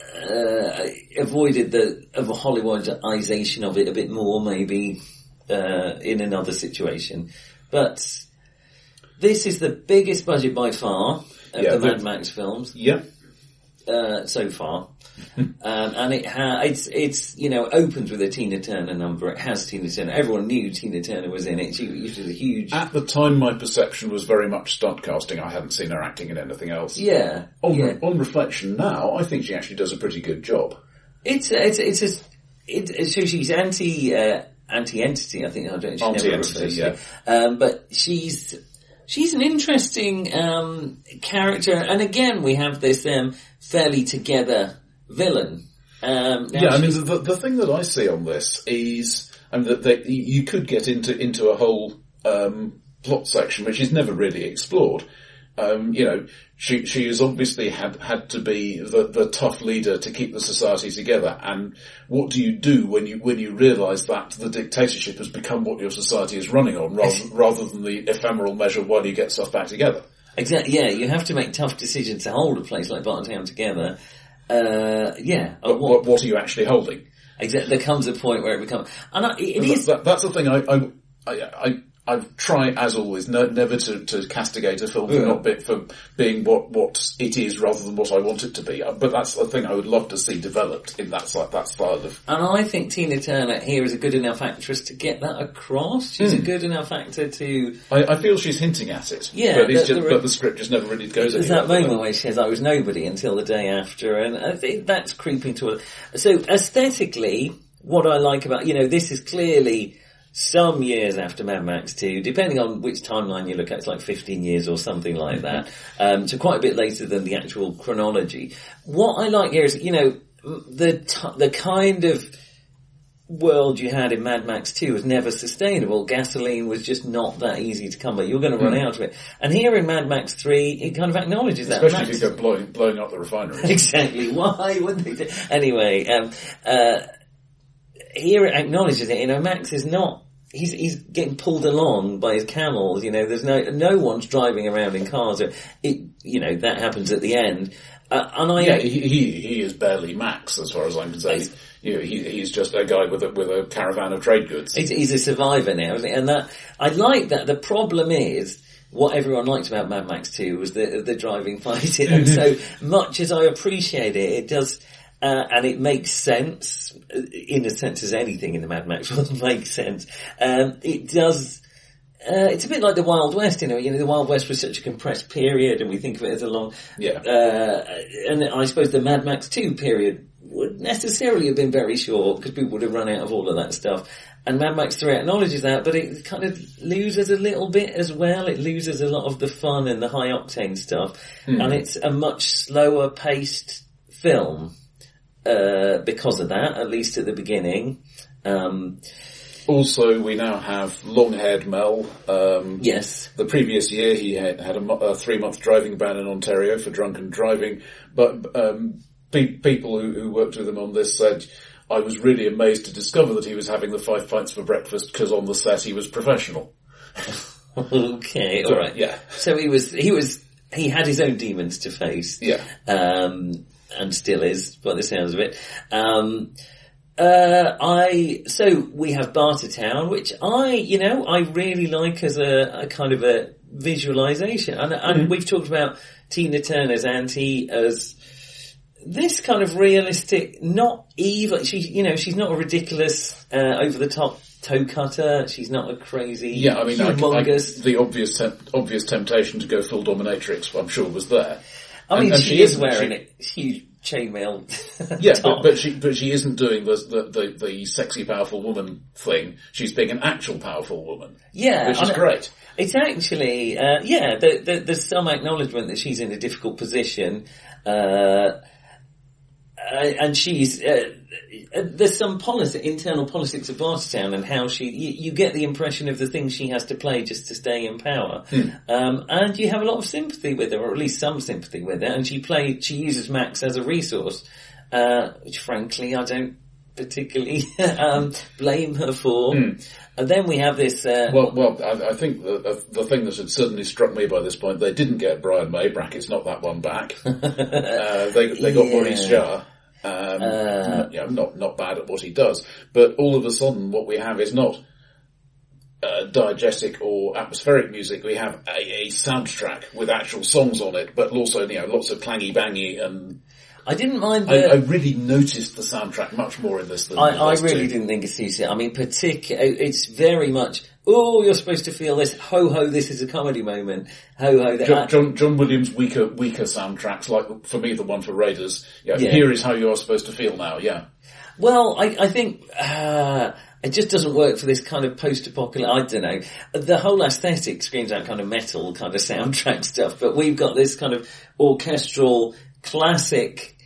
uh, avoided the of a Hollywoodization of it a bit more, maybe uh, in another situation. But this is the biggest budget by far of yeah, the Mad Max films. Yeah. Uh, so far, um, and it ha- it's it's you know opens with a Tina Turner number. It has Tina Turner. Everyone knew Tina Turner was in it. She, she was a huge. At the time, my perception was very much stunt casting. I hadn't seen her acting in anything else. Yeah. On yeah. Re- on reflection, now I think she actually does a pretty good job. It's it's it's a, it, so she's Aunty uh, Aunty Entity. I think I don't. She's Aunty Entity, yeah. Um, but she's she's an interesting um, character, and again, we have this um, fairly together villain. Um, yeah, I mean, the, the thing that I see on this is, I mean, that, that you could get into into a whole um, plot section which is never really explored. Um, you know, she she has obviously had had to be the, the tough leader to keep the society together. And what do you do when you when you realise that the dictatorship has become what your society is running on, rather rather than the ephemeral measure while you get stuff back together? Exactly. Yeah, you have to make tough decisions to hold a place like Bartertown together. Uh, yeah. But what, what, are you actually holding? Exactly. There comes a point where it becomes, and I, it is. That, that's the thing. I, I, I, I try, as always, no, never to, to castigate a film for yeah. not be, for being what, what it is rather than what I want it to be. Uh, but that's the thing I would love to see developed in that that style of. And I think Tina Turner here is a good enough actress to get that across. She's mm. a hmm. good enough actor to. I, I, feel she's hinting at it. Yeah, but, the, just, the, but the script just never really goes. There's that moment where she says, "I was nobody until the day after," and I think that's creeping to. So aesthetically, what I like about you know this is clearly some years after Mad Max 2, depending on which timeline you look at, it's like 15 years or something like that, um, so quite a bit later than the actual chronology. What I like here is, you know, the, t- the kind of world you had in Mad Max 2 was never sustainable. Gasoline was just not that easy to come by. You're going to run mm. out of it. And here in Mad Max 3, it kind of acknowledges that. Especially if you go blowing, blowing up the refinery. *laughs* exactly. Why wouldn't they do? Anyway, um, uh, here it acknowledges it. You know, Max is not he's he's getting pulled along by his camels. You know, there's no no one's driving around in cars. It you know that happens at the end. Uh, and I yeah, he, he, he is barely Max as far as I'm concerned. You know, he, he's just a guy with a with a caravan of trade goods. He's, he's a survivor now, and that I like that. The problem is what everyone liked about Mad Max 2 was the the driving fighting. and *laughs* so much as I appreciate it, it does uh, and it makes sense, in a sense as anything in the Mad Max will *laughs* make sense. Um, it does, uh, it's a bit like the Wild West, you know, you know, the Wild West was such a compressed period and we think of it as a long, yeah. Uh, and I suppose the Mad Max 2 period would necessarily have been very short because people would have run out of all of that stuff. And Mad Max 3 acknowledges that, but it kind of loses a little bit as well. It loses a lot of the fun and the high octane stuff. Mm. And it's a much slower paced film uh, because of that, at least at the beginning. Um, also, we now have long-haired Mel. Um, yes. The previous year, he had, had a, a, three-month driving ban in Ontario for drunken driving, but um, pe- people who, who, worked with him on this said, "I was really amazed to discover that he was having the five pints for breakfast because on the set he was professional." *laughs* okay, so, all right. Yeah. So he was he was he had his own demons to face. Yeah. Um, and still is by the sounds of it. Um, uh, I so we have Bartertown, which I you know I really like as a, a kind of a visualization, and, and mm-hmm. we've talked about Tina Turner's Auntie as this kind of realistic, not evil. She you know she's not a ridiculous uh, over the top toe cutter. She's not a crazy yeah. I mean, I, I, the obvious obvious temptation to go full dominatrix, I'm sure, was there. I mean, and, and she, she, is wearing she, a huge chainmail. *laughs* Yeah, but, but she but she isn't doing the, the the the sexy powerful woman thing. She's being an actual powerful woman, yeah, which is I- great. It's actually, uh, yeah, there, there, there's some acknowledgement that she's in a difficult position, uh, and she's, uh, uh, there's some policy, internal politics of Bartertown and how she, you, you get the impression of the things she has to play just to stay in power. Um, and you have a lot of sympathy with her, or at least some sympathy with her, and she played, she uses Max as a resource, uh, which frankly I don't particularly, *laughs* um, blame her for. And then we have this, uh, Well, well, I, I think the, the thing that had certainly struck me by this point, they didn't get Brian May brackets, not that one back. *laughs* uh, they they got Yeah. Maurice Jarre. Um, Uh. you know, not not bad at what he does, but all of a sudden, what we have is not uh, diegetic or atmospheric music. We have a, a soundtrack with actual songs on it, but also you know lots of clangy bangy. And I didn't mind I, the, I really noticed the soundtrack much more in this than I, the I really two. didn't think suits it. I mean, particular, it's very much, oh, you're supposed to feel this, ho ho, this is a comedy moment, ho ho, John, John, John Williams' weaker, weaker soundtracks, like for me the one for Raiders. Yeah, Yeah. here is how you are supposed to feel now. Yeah, Well, I, I think uh, it just doesn't work for this kind of post-apocalyptic. I don't know. The whole aesthetic screams out kind of metal kind of *laughs* soundtrack stuff, but we've got this kind of orchestral, classic,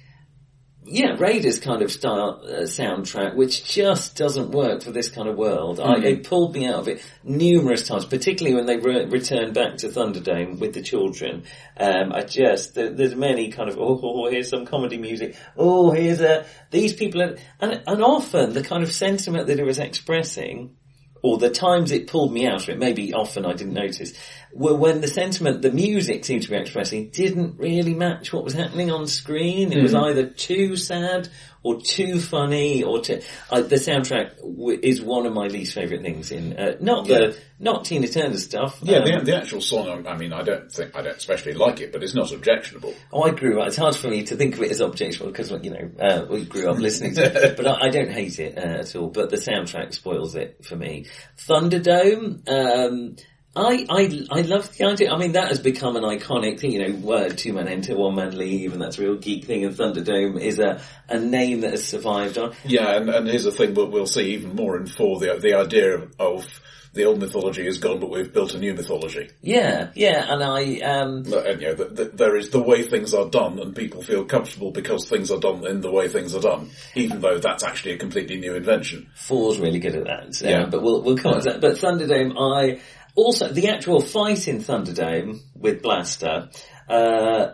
yeah, Raiders kind of style uh, soundtrack, which just doesn't work for this kind of world. I, it pulled me out of it numerous times, particularly when they re- returned back to Thunderdome with the children. Um, I just there, there's many kind of oh, oh, here's some comedy music. Oh, here's a these people, are, and and often the kind of sentiment that it was expressing or the times it pulled me out of it, maybe often I didn't notice, were when the sentiment the music seemed to be expressing didn't really match what was happening on screen. It was either too sad or too funny or too, uh, the soundtrack w- is one of my least favourite things in, uh, not the, not Tina Turner stuff. yeah. um, the, the actual song. I mean, I don't think I don't especially like it, but it's not objectionable. Oh, I grew up. It's hard for me to think of it as objectionable because you know uh, we grew up listening to it, but I, I don't hate it uh, at all. But the soundtrack spoils it for me. Thunderdome. Um, I, I, I love the idea. I mean, that has become an iconic thing, you know, word, two man enter, one man leave, and that's a real geek thing, and Thunderdome is a, a name that has survived on. Yeah, and, and here's the thing we'll, we'll see even more in four. The the idea of, of the old mythology is gone, but we've built a new mythology. Yeah, yeah, and I, um, And, you know, the, the, there is the way things are done, and people feel comfortable because things are done in the way things are done, even though that's actually a completely new invention. Four's really good at that. um, Yeah. But we'll, we'll come on to that. But Thunderdome, I, also, the actual fight in Thunderdome with Blaster, uh,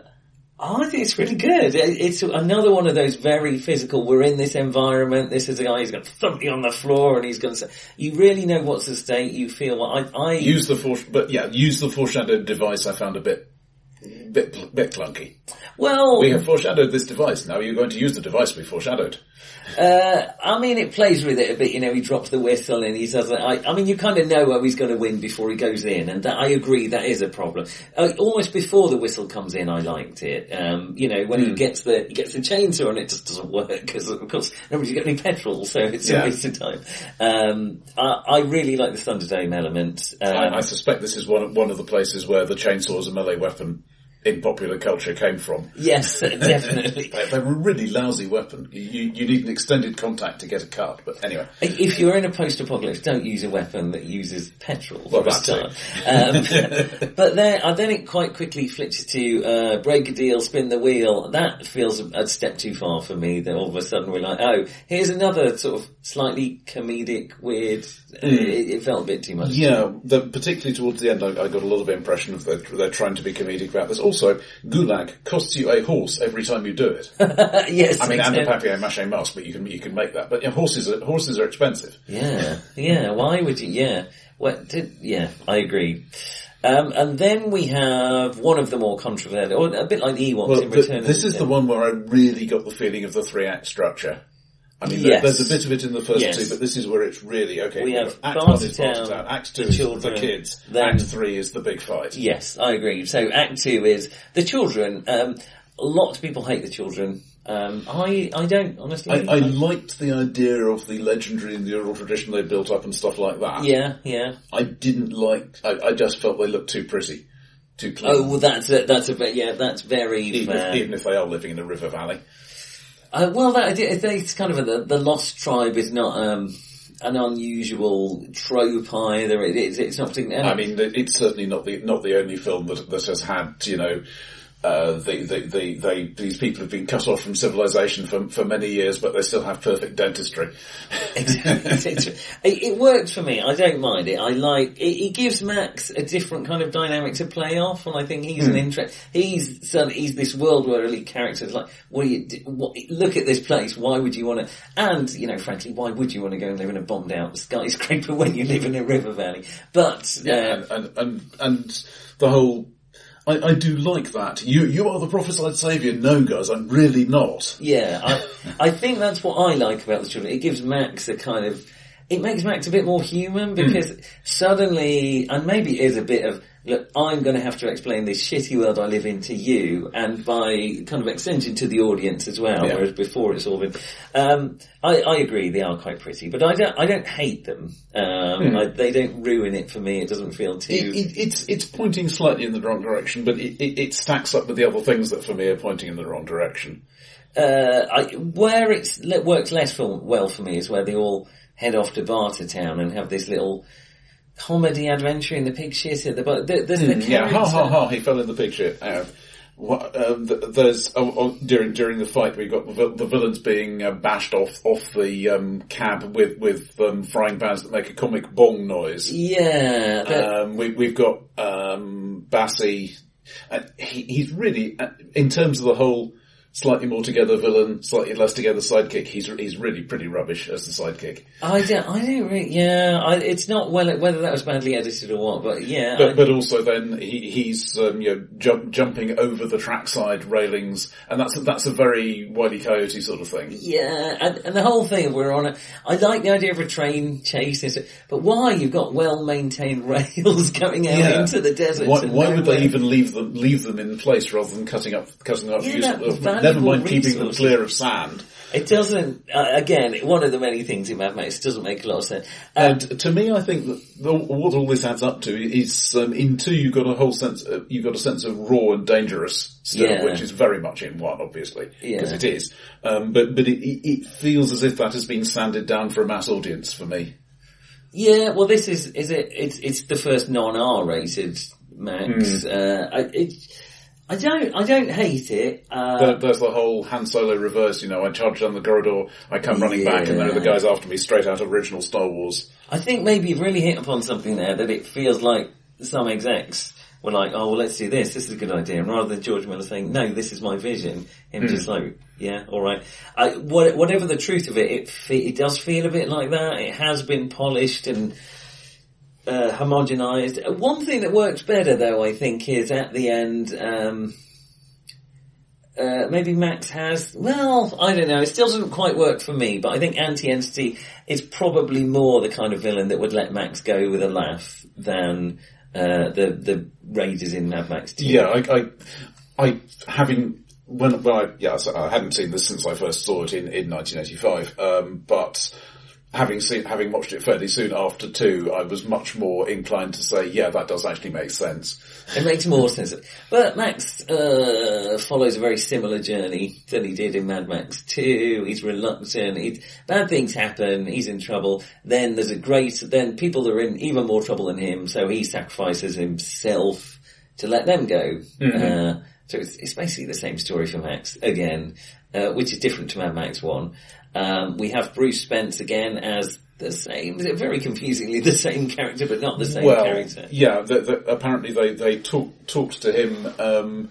I think it's really good. It's another one of those very physical, we're in this environment, this is a guy who's going to thump you on the floor and he's going to say, you really know what's at stake, you feel, I, I, Use the fore, but yeah, use the foreshadowed device. I found a bit, bit, bit clunky. well, We have foreshadowed this device. Now you're going to use the device we foreshadowed. Uh, I mean, it plays with it a bit. You know, he drops the whistle and he says, I, I mean, you kind of know where he's going to win before he goes in, and that, I agree that is a problem. Uh, almost before the whistle comes in, I liked it. Um, you know, when he gets the he gets the chainsaw and it just doesn't work because, of course, nobody's got any petrol, so it's Yeah. a waste of time. Um, I, I really like the Thunderdome element. Um, I, I suspect this is one of, one of the places where the chainsaw as a melee weapon in popular culture came from. yes, *laughs* definitely. They- They're a really lousy weapon. You, you, need an extended contact to get a cut. But anyway, If you're in a post-apocalypse, don't use a weapon that uses petrol Well, that's start. Um, *laughs* but then, and then it quite quickly flips to uh, break a deal, spin the wheel. That feels a, a step too far for me. Then all of a sudden we're like, oh, here's another sort of slightly comedic, weird. It, it felt a bit too much. yeah, the, particularly towards the end, I, I got a lot of impression of that they're trying to be comedic about this. Also, So gulag costs you a horse every time you do it. *laughs* yes, I mean, and a exactly. papier-mâché mask, but you can you can make that. But yeah, horses are, horses are expensive. Yeah, yeah. Why would you? Yeah. What? Did, yeah, I agree. Um, and then we have one of the more controversial, or a bit like the Ewoks Well, in Return. of this the is the one where I really got the feeling of the three-act structure. I mean, Yes. there's a bit of it in the first Yes. two, but this is where it's really okay. We have Act one is Bartertown, Bartertown, Act two the is children, the kids, then- Act three is the big fight. Yes, I agree. So Act Two is the children. Um, lots of people hate the children. Um, I I don't honestly. I, I liked the idea of the legendary and the oral tradition they built up and stuff like that. yeah, yeah. I didn't like. I, I just felt they looked too pretty too clean. Oh, well, that's a, that's a yeah, that's very even, if, even if they are living in a river valley. Uh, well, that, it's kind of a, the, the Lost Tribe is not um, an unusual trope either. It, it's, it's not. I mean, it's certainly not the not the only film that that has had you know. Uh, they, they, they, they, these people have been cut off from civilization for, for many years, but they still have perfect dentistry. *laughs* it, it works for me. I don't mind it. I like it, it. gives Max a different kind of dynamic to play off, and I think he's Hmm. an interest. He's so he's this world where elite characters like, what do you do, what, look at this place? Why would you want to? And you know, frankly, why would you want to go and live in a bombed out skyscraper *laughs* when you live in a river valley? But uh, and, and, and, and the whole, I, I do like that. You, you are the prophesied saviour. No, guys, I'm really not. Yeah, I, I think that's what I like about the children. It gives Max a kind of, it makes Max a bit more human hmm. because suddenly, and maybe it is a bit of, look, I'm going to have to explain this shitty world I live in to you, and by kind of extension to the audience as well. Yeah. Whereas before it's all been, um, I, I agree they are quite pretty, but I don't, I don't hate them. Um, I, they don't ruin it for me. It doesn't feel too. It, it, it's it's pointing slightly in the wrong direction, but it, it, it stacks up with the other things that for me are pointing in the wrong direction. uh, I, where it's le- works less for, well for me is where they all head off to Bartertown and have this little comedy adventure in the pig shit at the bottom. There- There's the Hmm, Yeah, ha ha ha! He fell in the pig shit. Uh, what, um, there's oh, oh, during during the fight we got the, the villains being uh, bashed off off the um, cab with with um, frying pans that make a comic bong noise. Yeah, that- Um, we, we've got um, Bassey. Uh, he, he's really, uh, in terms of the whole slightly more together villain, slightly less together sidekick. He's he's really pretty rubbish as the sidekick. I don't, I don't really, yeah, I, it's not well, whether that was badly edited or what, but yeah. But, I- but also then he, he's um, you know jump, jumping over the trackside railings, and that's that's a very Wiley Coyote sort of thing. Yeah, and, and the whole thing, we're on a, I like the idea of a train chase, but why? You've got well-maintained *laughs* rails going out Yeah. into the desert. Why, why would they even leave them leave them in place rather than cutting up cutting up? Yeah, never mind keeping them clear of sand. It doesn't, uh, again, one of the many things in Mad Max doesn't make a lot of sense. Uh, And to me, I think that the, what all this adds up to is um, in two you've got a whole sense uh, you've got a sense of raw and dangerous still, Yeah. which is very much in one, obviously, because Yeah. it is. Um, but but it, it, feels as if that has been sanded down for a mass audience for me. yeah, well this is, is it, it's, it's the first non-R rated Max. Hmm. Uh, I, it, I don't, I don't hate it. Uh, There, there's the whole Han Solo reverse, you know, I charge down the corridor, I come running back, and there are the guys after me straight out of original Star Wars. I think maybe you've really hit upon something there that it feels like some execs were like, oh, well, let's do this. This is a good idea. And rather than George Miller saying, no, this is my vision, him just like, yeah, all right. I, whatever the truth of it, it, it does feel a bit like that. It has been polished and uh, homogenized. One thing that works better, though, I think, is at the end. Um, uh, maybe Max has, well, I don't know, it still doesn't quite work for me, but I think Aunty Entity is probably more the kind of villain that would let Max go with a laugh than, uh, the, the Raiders in Mad Max 2. Yeah, I, I, I having when well, I, yeah, I hadn't seen this since I first saw it in in 1985. Um, but having seen having watched it fairly soon after two, I was much more inclined to say, yeah, that does actually make sense. It makes more sense. But Max, uh, follows a very similar journey than he did in Mad Max 2. He's reluctant, he, bad things happen, he's in trouble, then there's a great, then people are in even more trouble than him, so he sacrifices himself to let them go. Uh, so it's, it's basically the same story for Max again, uh, which is different to Mad Max 1. Um, we have Bruce Spence again as the same, very confusingly the same character, but not the same well, character. yeah, the, the, apparently they they talk, talked to him. Um,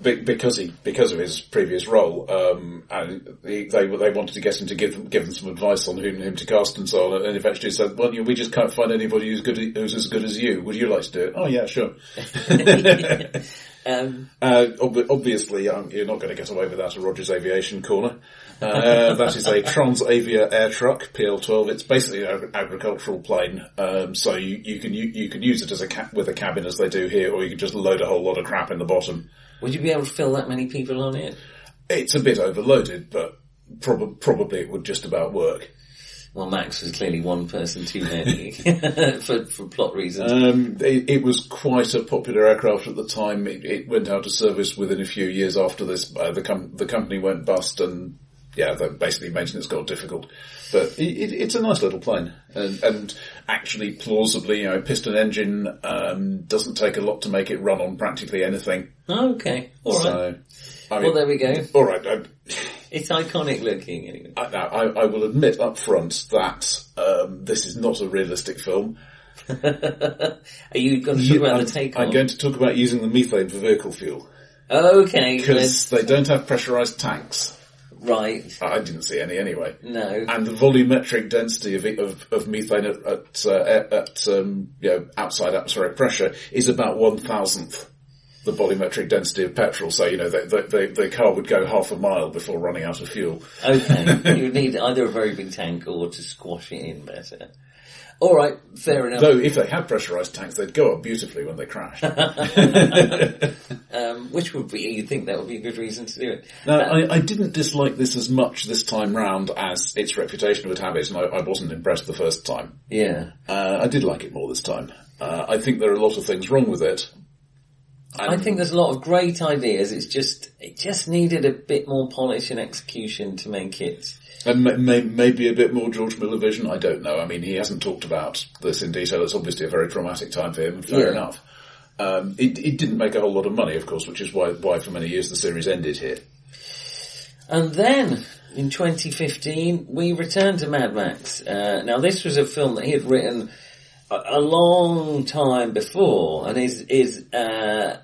be- because he, because of his previous role, um, and he, they they wanted to get him to give them give them some advice on whom him to cast and so on, and eventually said, "Well, you we just can't find anybody who's good who's as good as you. Would you like to do it?" Oh yeah, sure. *laughs* *laughs* Um, Uh, ob- obviously, um, you're not going to get away with that at Rogers Aviation Corner. Uh, *laughs* that is a Transavia Airtruk, PL12. It's basically an agricultural plane, um, so you, you can you, you can use it as a ca- with a cabin as they do here, or you can just load a whole lot of crap in the bottom. Would you be able to fill that many people on it? It's a bit overloaded, but prob- probably it would just about work. Well, Max was clearly one person too many *laughs* *laughs* for, for plot reasons. Um, it, it was quite a popular aircraft at the time. It, it went out of service within a few years after this. Uh, the, com- the company went bust and yeah, that basically maintenance got difficult. But it, it, it's a nice little plane, and, and actually plausibly, you know, piston engine um, doesn't take a lot to make it run on practically anything. okay, all right. So, I mean, well, there we go. all right. I, It's iconic looking anyway. I, I, I will admit up front that um, this is not a realistic film. *laughs* Are you going to talk about I'm, the take on? I'm on? going to talk about using the methane for vehicle fuel Okay, because they don't have pressurized tanks. right. I didn't see any anyway. No. and the volumetric density of, of, of methane at, at, uh, at um, you know, outside atmospheric pressure is about one thousandth the volumetric density of petrol. So you know the, the, the, the car would go half a mile before running out of fuel. Okay, *laughs* you need either a very big tank or to squash it in better. All right, fair enough. Though if they had pressurized tanks, they'd go up beautifully when they crash. *laughs* *laughs* Um, which would be, you'd think that would be a good reason to do it. Now, I, I didn't dislike this as much this time round as its reputation would have it, and I, I wasn't impressed the first time. Yeah. Uh, I did like it more this time. Uh, I think there are a lot of things wrong with it. I think there's a lot of great ideas. It's just, it just needed a bit more polish and execution to make it. And may, may, maybe a bit more George Miller vision. I don't know. I mean, he hasn't talked about this in detail. It's obviously a very traumatic time for him. Fair Yeah. enough. Um, it, it didn't make a whole lot of money, of course, which is why why for many years the series ended here. And then, in 2015, we returned to Mad Max. Uh, now this was a film that he had written a, a long time before, and his, his, uh,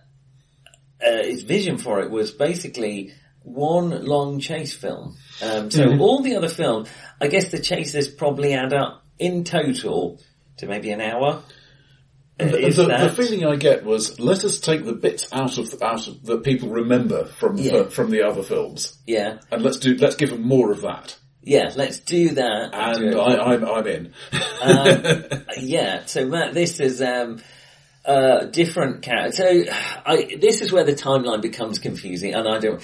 uh, his vision for it was basically one long chase film. Um, so all the other films, I guess the chases probably add up in total to maybe an hour. Uh, The, the- the feeling I get was let us take the bits out of out of that people remember from Yeah. from the other films, yeah, and let's do let's give them more of that. yeah, let's do that. And do. I, I'm I'm in. Um, *laughs* yeah, so Matt, this is um, uh, different character. So I, this is where the timeline becomes confusing, and I don't.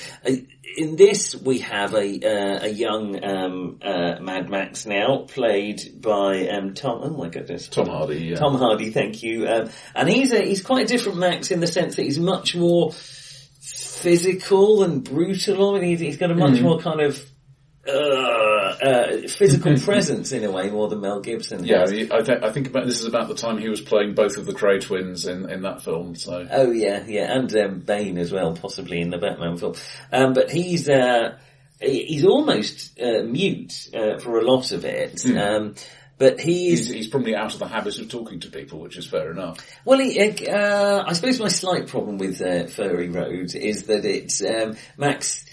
In this, we have a uh, a young um, uh, Mad Max now, played by um, Tom. Oh my goodness, Tom Hardy. Yeah. Tom Hardy, thank you. Um, and he's a, he's quite a different Max in the sense that he's much more physical and brutal. I mean, he's, he's got a much more kind of uh, uh, physical *laughs* presence in a way more than Mel Gibson. Yeah, has. I, th- I think about this is about the time he was playing both of the Kray twins in, in that film. So Oh yeah, yeah, and um, Bane as well, possibly in the Batman film. Um, but he's uh, he's almost uh, mute uh, for a lot of it. Um, but he's he's, he's probably out of the habit of talking to people, which is fair enough. Well, he, uh, I suppose my slight problem with uh, Fury Road is that it's um, Max,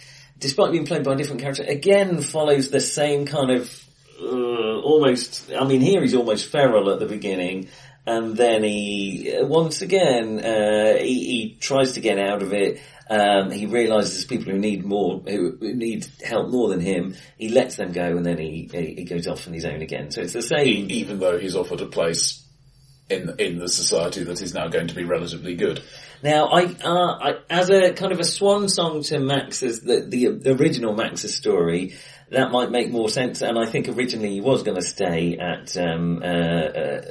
despite being played by a different character, again follows the same kind of uh, almost. I mean, here he's almost feral at the beginning, and then he uh, once again uh, he, he tries to get out of it. Um, he realizes people who need more, who need help more than him. He lets them go, and then he he, he goes off on his own again. So it's the same. Even though he's offered a place in in the society that is now going to be relatively good. Now, I, uh, I, as a kind of a swan song to Max's, the, the original Max's story, that might make more sense. And I think originally he was going to stay at um, uh, uh,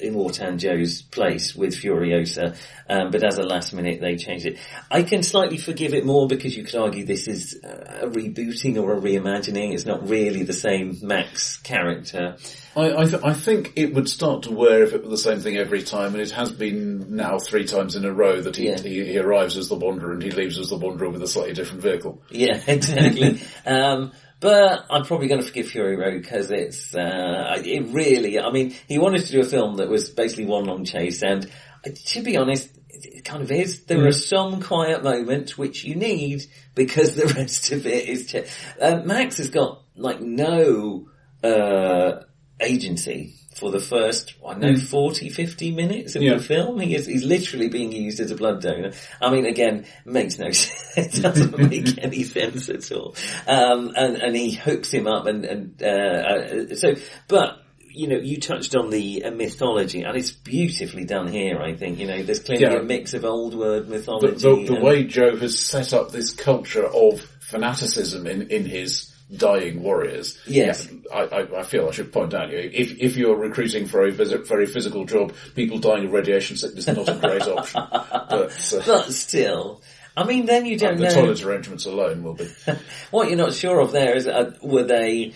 in Immortan Joe's place with Furiosa, um, but as a last minute they changed it. I can slightly forgive it more because you could argue this is a rebooting or a reimagining. It's not really the same Max character. I I, th- I think it would start to wear if it were the same thing every time, and it has been now three times in a row that he Yeah. he, he arrives as the Wanderer and he leaves as the Wanderer with a slightly different vehicle. Yeah, *laughs* exactly. um, but I'm probably going to forgive Fury Road because it's uh, it really. I mean, he wanted to do a film that was basically one long chase, and uh, to be honest, it kind of is. There are some quiet moments which you need because *laughs* the rest of it is. Ch- uh, Max has got like no uh, agency. For the first, I know, 40, 50 minutes of Yeah. the film, he is, he's literally being used as a blood donor. I mean, again, makes no *laughs* sense. it doesn't make *laughs* any sense at all. Um, and, and he hooks him up and, and, uh, uh, so, but, you know, you touched on the uh, mythology and it's beautifully done here, I think. You know, there's clearly Yeah. a mix of old word The, mythology. the, the and- way Joe has set up this culture of fanaticism in, in his dying warriors. Yes. I, I, I feel I should point out, if, if you're recruiting for a very physical job, people dying of radiation sickness is not a great *laughs* option. But, uh, But still, I mean, then you don't the know. toilet arrangements alone will be. *laughs* What you're not sure of there is, uh, were they,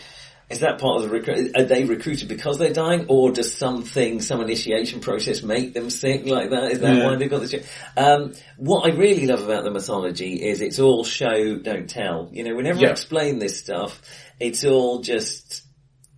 is that part of the recruit, are they recruited because they're dying or does something, some initiation process make them sick like that? Is that Yeah. why they've got this? Um, what I really love about the mythology is it's all show, don't tell. You know, we never Yeah. explain this stuff. It's all just,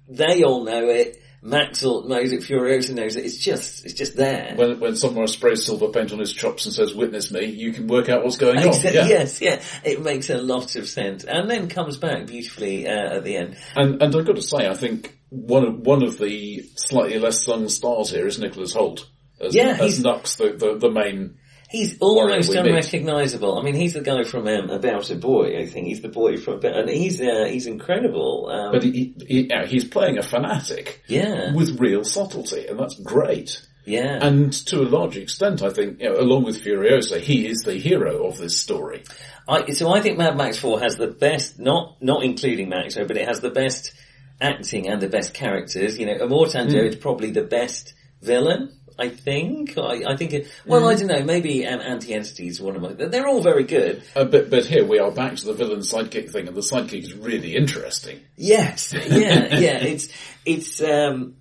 they all know it. Max all knows it, Furiosa knows it. It's just, it's just there. When, when someone sprays silver paint on his chops and says, witness me, you can work out what's going on. Yeah. Yes, yeah. It makes a lot of sense. And then comes back beautifully uh, at the end. And, and I've got to say, I think one of, one of the slightly less sung stars here is Nicholas Hoult. As, Yeah, as Nux, the, the, the main, He's almost unrecognisable. I mean, he's the guy from um, About a Boy. I think he's the boy from About, and he's uh, he's incredible. Um, but he, he, he's playing a fanatic yeah, with real subtlety, and that's great. yeah. And to a large extent, I think, you know, along with Furiosa, he is the hero of this story. I, so I think Mad Max Four has the best, not not including Maxo, but it has the best acting and the best characters. You know, Immortan Joe Hmm. is probably the best villain. I think. I, I think. It, well, Hmm. I don't know. Maybe um, Aunty Entity is one of my. They're all very good. Uh, but, but here we are back to the villain sidekick thing, and the sidekick is really interesting. Yes, yeah, *laughs* yeah. It's it's um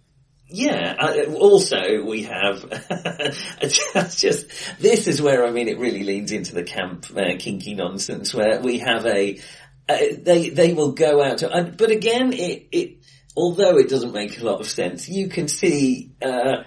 yeah. Uh, also, we have *laughs* just, just this is where I mean it really leans into the camp uh, kinky nonsense where we have a uh, they they will go out to, uh, but again it it although it doesn't make a lot of sense, you can see. Uh,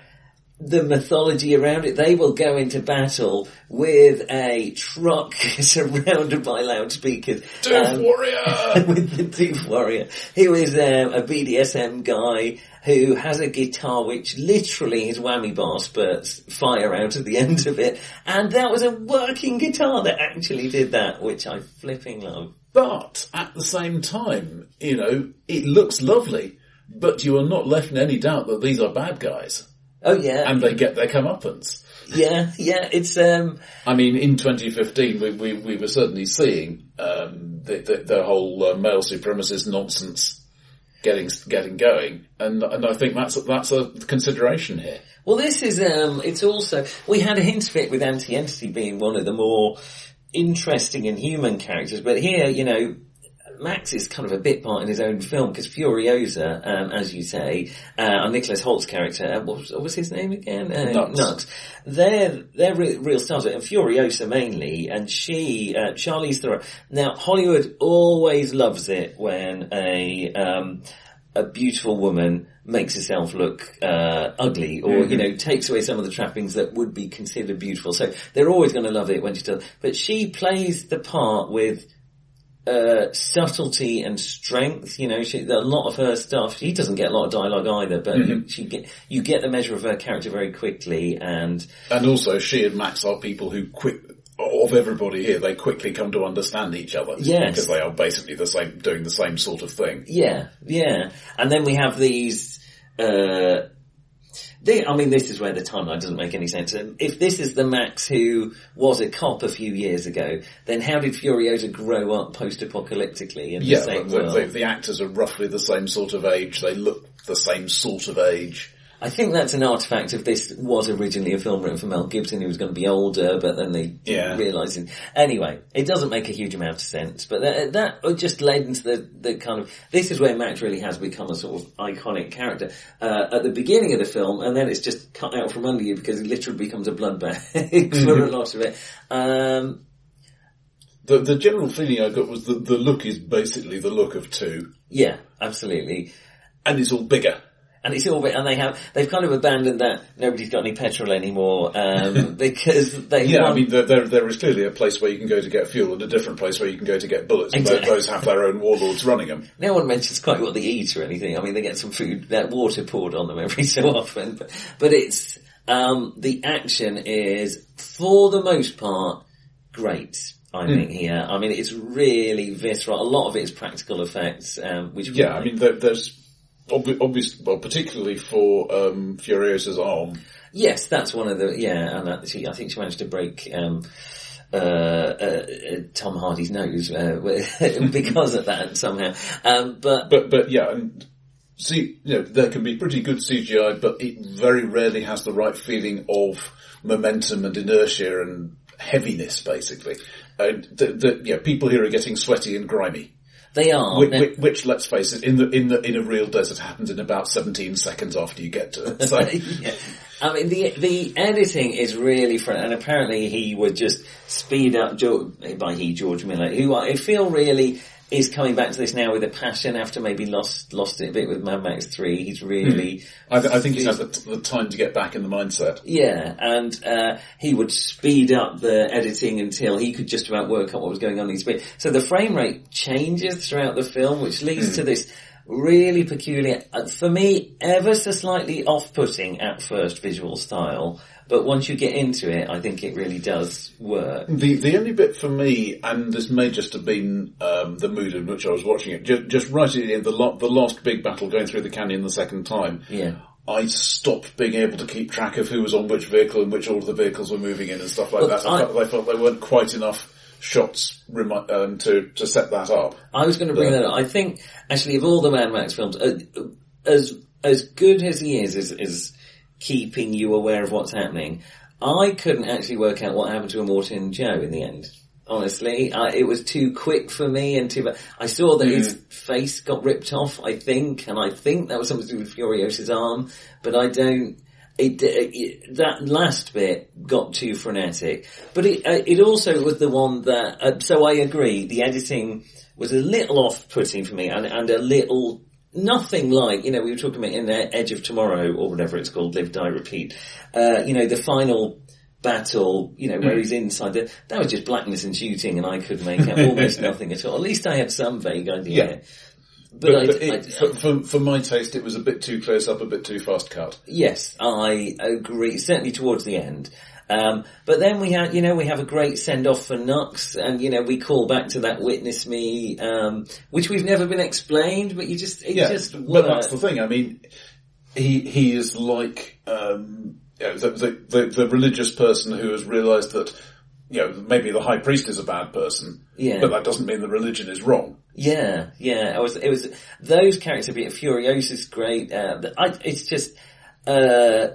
the mythology around it. They will go into battle with a truck *laughs* surrounded by loudspeakers. Death Um, Warrior! *laughs* with the Doof Warrior, who is um, a BDSM guy who has a guitar which literally his whammy bar spurts fire out of the *laughs* end of it. And that was a working guitar that actually did that, which I flipping love. But at the same time, you know, it looks lovely, but you are not left in any doubt that these are bad guys. Oh yeah, And they get their comeuppance. yeah, yeah, it's, um, I mean, in 2015, we, we, we were certainly seeing um, the, the, the whole uh, male supremacist nonsense getting getting going, and and I think that's that's a consideration here. Well, this is, um, it's also, we had a hint of it with Aunty Entity being one of the more interesting and human characters, but here, you know, Max is kind of a bit part in his own film because Furiosa, um, as you say, uh, Nicholas Hoult's character, uh, what, was, what was his name again? Uh, Nux. They're they're re- real stars, and Furiosa mainly, and she, uh, Charlize Theron. Now Hollywood always loves it when a um, a beautiful woman makes herself look uh, ugly, or you know takes away some of the trappings that would be considered beautiful. So they're always going to love it when she does. But she plays the part with uh, subtlety and strength. You know, she, a lot of her stuff. She doesn't get a lot of dialogue either, but you, she get you get the measure of her character very quickly. And And also, she and Max are people who quick of everybody here. They quickly come to understand each other. Yes. because they are basically the same, doing the same sort of thing. yeah, yeah. And then we have these. Uh, they, I mean, this is where the timeline doesn't make any sense. Um, if this is the Max who was a cop a few years ago, then how did Furiosa grow up post-apocalyptically in Yeah, the same the, world? the, the actors are roughly the same sort of age. They look the same sort of age. I think that's an artifact of this was originally a film written for Mel Gibson who was going to be older, but then they Yeah. realised it. Anyway, it doesn't make a huge amount of sense, but that, that just led into the, the kind of, this is where Max really has become a sort of iconic character, uh, at the beginning of the film, and then it's just cut out from under you because it literally becomes a bloodbag *laughs* for a lot of it. Um, The, the general feeling I got was that the look is basically the look of two, yeah, absolutely. and it's all bigger. And it's all bit, and they have, they've kind of abandoned that nobody's got any petrol anymore, um, *laughs* because they Yeah, I mean, there, there, is clearly a place where you can go to get fuel and a different place where you can go to get bullets. and Those have their own warlords running them. No one mentions quite what they eat or anything. I mean, they get some food, that water poured on them every *laughs* so often, but, but it's, um, the action is, for the most part, great. I Hmm. think here. I mean, it's really visceral. A lot of it is practical effects, um, which Yeah, I mean, there, there's obvi- obvious, well, particularly for um, Furiosa's arm. yes, that's one of the yeah. And that, she, I think she managed to break um, uh, uh, Tom Hardy's nose uh, *laughs* because of that somehow. Um, but But but yeah, and see, you know, there can be pretty good CGI, but it very rarely has the right feeling of momentum and inertia and heaviness, basically. And the, the, yeah, people here are getting sweaty and grimy. They are. Which, which, which, let's face it, in the in the in a real desert happens in about seventeen seconds after you get to it. So *laughs* yeah. I mean, the the editing is really fun, and apparently he would just speed up. Jo- by he, George Miller, who I feel really is coming back to this now with a passion after maybe lost lost it a bit with Mad Max Three. He's really I, I think he's had the, the time to get back in the mindset. yeah, and uh, he would speed up the editing until he could just about work out what was going on in his bit. So the frame rate changes throughout the film, which leads to this really peculiar, uh, for me, ever so slightly off-putting at first visual style. But once you get into it, I think it really does work. The the only bit for me, and this may just have been um, the mood in which I was watching it, just, just right at the end, the, lo- the last big battle going through the canyon the second time, Yeah. I stopped being able to keep track of who was on which vehicle and which order the vehicles were moving in and stuff like Well, that. I, I- felt, I felt there weren't quite enough shots remi- um, to to set that up. I was going to bring that up. I think actually of all the Mad Max films, uh, as as good as he is, is is keeping you aware of what's happening. I couldn't actually work out what happened to Immortan Joe in the end. Honestly, I, it was too quick for me and too. I saw that his face got ripped off. I think, and I think that was something to do with Furiosa's arm, but I don't. It, it that last bit got too frenetic, but it uh, it also was the one that. Uh, so I agree. The editing was a little off-putting for me, and and a little nothing like you know we were talking about in the Edge of Tomorrow or whatever it's called, Live Die Repeat. Uh, you know the final battle, you know, where he's inside the, that was just blackness and shooting and I could make out almost *laughs* nothing at all. At least I had some vague idea. Yeah. But, I, But it, for, for, for my taste, it was a bit too close up, a bit too fast cut. yes, I agree, certainly towards the end. Um, but then we had, you know, we have a great send off for Nux, and you know, we call back to that "Witness Me," um, which we've never been explained, but you just, it Yeah, just but that's the thing. I mean, he he is like um, you know, the, the, the the religious person who has realised that you know maybe the high priest is a bad person, Yeah. but that doesn't mean the religion is wrong. Yeah, yeah. I was. It was those characters. Be it Furiosa's great. Uh, but I, it's just. Uh,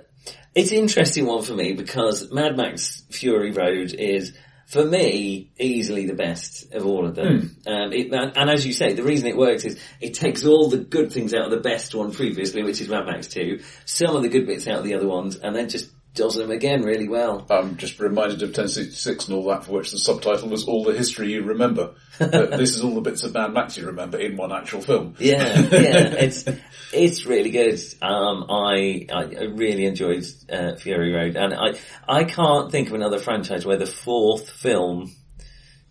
it's an interesting one for me because Mad Max Fury Road is, for me, easily the best of all of them. Um, it, and, and as you say, the reason it works is it takes all the good things out of the best one previously, which is Mad Max 2, some of the good bits out of the other ones, and then just does them again really well. I'm just reminded of 1066 and all that, for which the subtitle was "All the History You Remember." But this is all the bits of Mad Max you remember in one actual film. *laughs* Yeah, yeah, it's it's really good. Um, I I I really enjoyed uh, Fury Road, and I I can't think of another franchise where the fourth film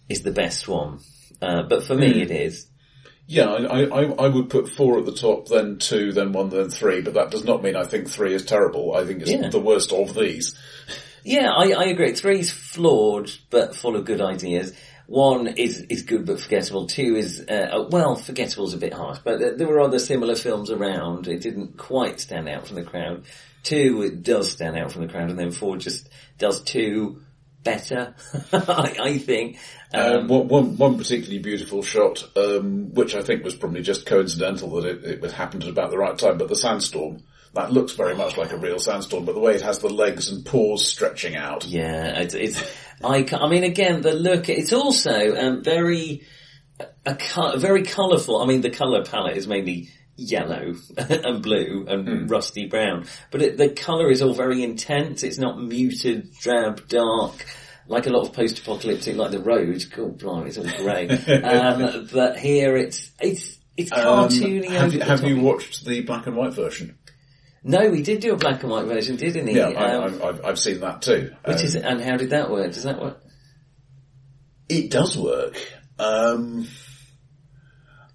is the best one. Uh, but for me, it is. Yeah, I, I, I would put four at the top, then two, then one, then three, but that does not mean I think three is terrible. I think it's Yeah. the worst of these. Yeah, I, I agree. Three's flawed, but full of good ideas. One is, is good but forgettable. Two is, uh, well, is a bit harsh, but there, there were other similar films around. It didn't quite stand out from the crowd. Two, it does stand out from the crowd, and then four just does two better, *laughs* I, I think. Um, one, one, one particularly beautiful shot, um, which I think was probably just coincidental that it, it happened at about the right time, but the sandstorm, that looks very much like a real sandstorm, but the way it has the legs and paws stretching out. Yeah, it's, it's I, I mean, again, the look, it's also um, very, a, co- very colourful. I mean, the colour palette is mainly yellow *laughs* and blue and rusty brown, but it, the colour is all very intense. It's not muted, drab, dark. Like a lot of post-apocalyptic, like the road. God, blimey, it's all grey. *laughs* um, but here it's it's it's Um, cartoony. have you, have you watched the black and white version? No, we did do a black and white version, didn't he? Yeah, I, Um, I've seen that too. which Um, is and how did that work? Does that work? It does work.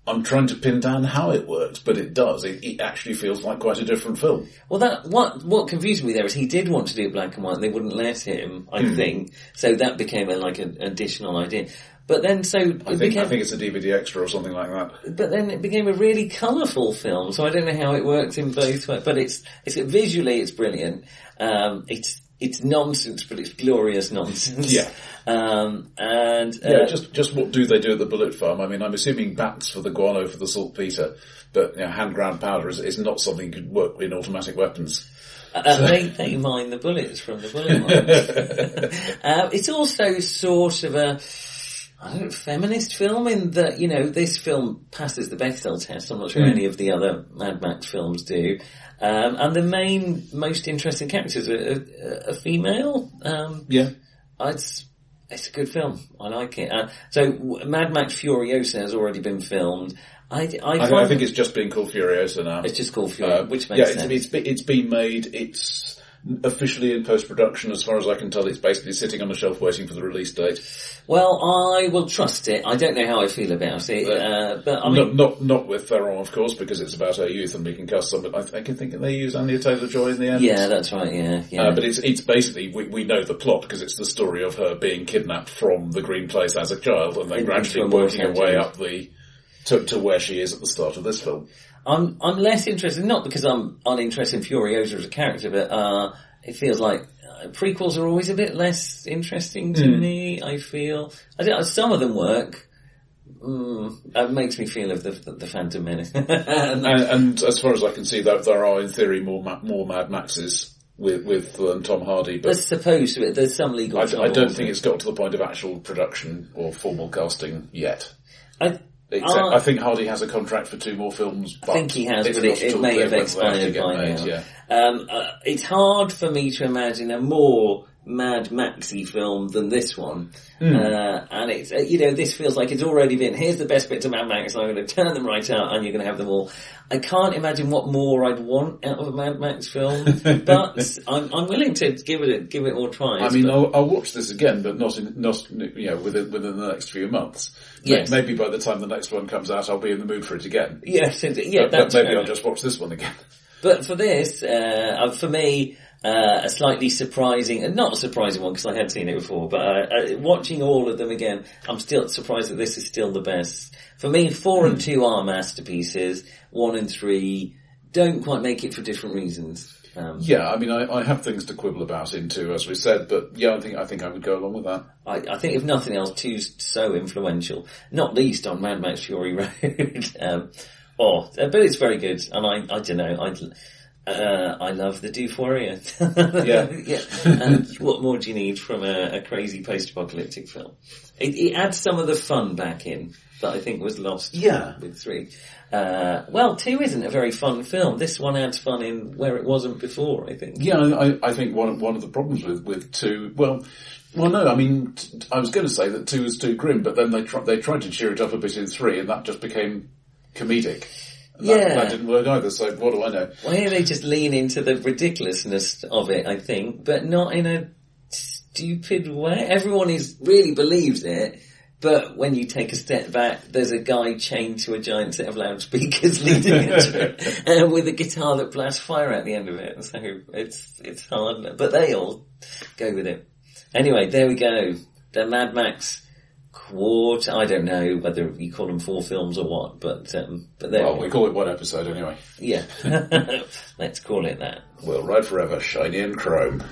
I'm trying to pin down how it works, but it does. It, it actually feels like quite a different film. Well, that what what confused me there is he did want to do black and white, and they wouldn't let him. I think so. That became a, like an additional idea. But then, so I think, became, I think it's a DVD extra or something like that. but then it became a really colourful film. So I don't know how it works in both ways. But it's it's visually it's brilliant. Um, it's it's nonsense, but it's glorious nonsense. Yeah. Um, and uh, Yeah, just just what do they do at the bullet farm? I mean, I'm assuming bats for the guano for the saltpeter, but you know, hand ground powder is, is not something that could work in automatic weapons. Uh, they, they mine the bullets from the bullet mines. *laughs* uh, it's also sort of a, I don't know, feminist film in that, you know, this film passes the Bechdel test. I'm not sure any of the other Mad Max films do. Um, and the main, most interesting characters are a, female. Um, Yeah. it's, it's a good film. I like it. Uh, so Mad Max Furiosa has already been filmed. I, I, I, I think it's just being called Furiosa now. it's just called Furiosa, Uh, which makes yeah, sense. it's, it's, it's been made. It's officially in post production, as far as I can tell. It's basically sitting on a shelf waiting for the release date. Well, I will trust it. I don't know how I feel about it, uh, but I mean, not, not not with Theron, of course, because it's about her youth and we can cast some. But I, I can think they use Anya Taylor Joy in the end. yeah, that's right. Yeah, yeah. Uh, but it's it's basically we, we know the plot because it's the story of her being kidnapped from the Green Place as a child and then gradually working her way up the to, to where she is at the start of this film. I'm I'm less interested, not because I'm uninterested in Furiosa as a character, but uh, it feels like uh, prequels are always a bit less interesting to Hmm. me. I feel I some of them work. Mm, that makes me feel of the the, Phantom Menace. *laughs* And, and as far as I can see, that there are in theory more Ma- more Mad Maxes with with um, Tom Hardy, but There's supposed to be. There's some legal. I, I don't think it's got to the point of actual production or formal casting yet. I, Except, Uh, I think Hardy has a contract for two more films. But I think he has, but it, it may have whether they have to expired by made, now. Yeah. Um, uh, it's hard for me to imagine a more Mad Maxy film than this one. Hmm. Uh, and it's, uh, you know, this feels like it's already been, here's the best bits of Mad Max, and I'm going to turn them right out, and you're going to have them all. I can't imagine what more I'd want out of a Mad Max film, *laughs* but I'm, I'm willing to give it, a, give it more tries. I mean, but- I'll, I'll watch this again, but not in, not you know within within the next few months. Yes. Maybe by the time the next one comes out, I'll be in the mood for it again. yes, yeah, But- but maybe I'll just watch this one again. But for this, uh, uh, for me, uh, a slightly surprising, and not a surprising one because I had seen it before, but uh, uh, watching all of them again, I'm still surprised that this is still the best. For me, four and two are masterpieces. One and three don't quite make it for different reasons. Um, Yeah, I mean, I, I have things to quibble about in two, as we said, but yeah, I think I think I would go along with that. I, I think if nothing else, two's so influential, not least on Mad Max Fury Road. *laughs* um, oh, but it's very good, and I, I don't know, I, uh, I love the Doof Warrior. *laughs* Yeah. *laughs* yeah. And what more do you need from a, a crazy post-apocalyptic film? It, it adds some of the fun back in that I think was lost. Yeah. With three. Uh, well, two isn't a very fun film. This one adds fun in where it wasn't before, I think. Yeah, I, I think one one of the problems with with two, well, well, no, I mean, t- I was going to say that two was too grim, but then they tr- they tried to cheer it up a bit in three, and that just became comedic. And that, Yeah. that didn't work either. So what do I know? Well, here they just lean into the ridiculousness of it, I think, but not in a stupid way. Everyone is really believes it, but when you take a step back, there's a guy chained to a giant set of loudspeakers *laughs* leading into it, and *laughs* uh, with a guitar that blasts fire at the end of it. So it's it's hard, but they all go with it. Anyway, there we go. The Mad Max quarter. I don't know whether you call them four films or what, but um, but there. Well, we call it one episode anyway. Yeah. *laughs* Let's call it that. We'll ride forever, shiny and chrome.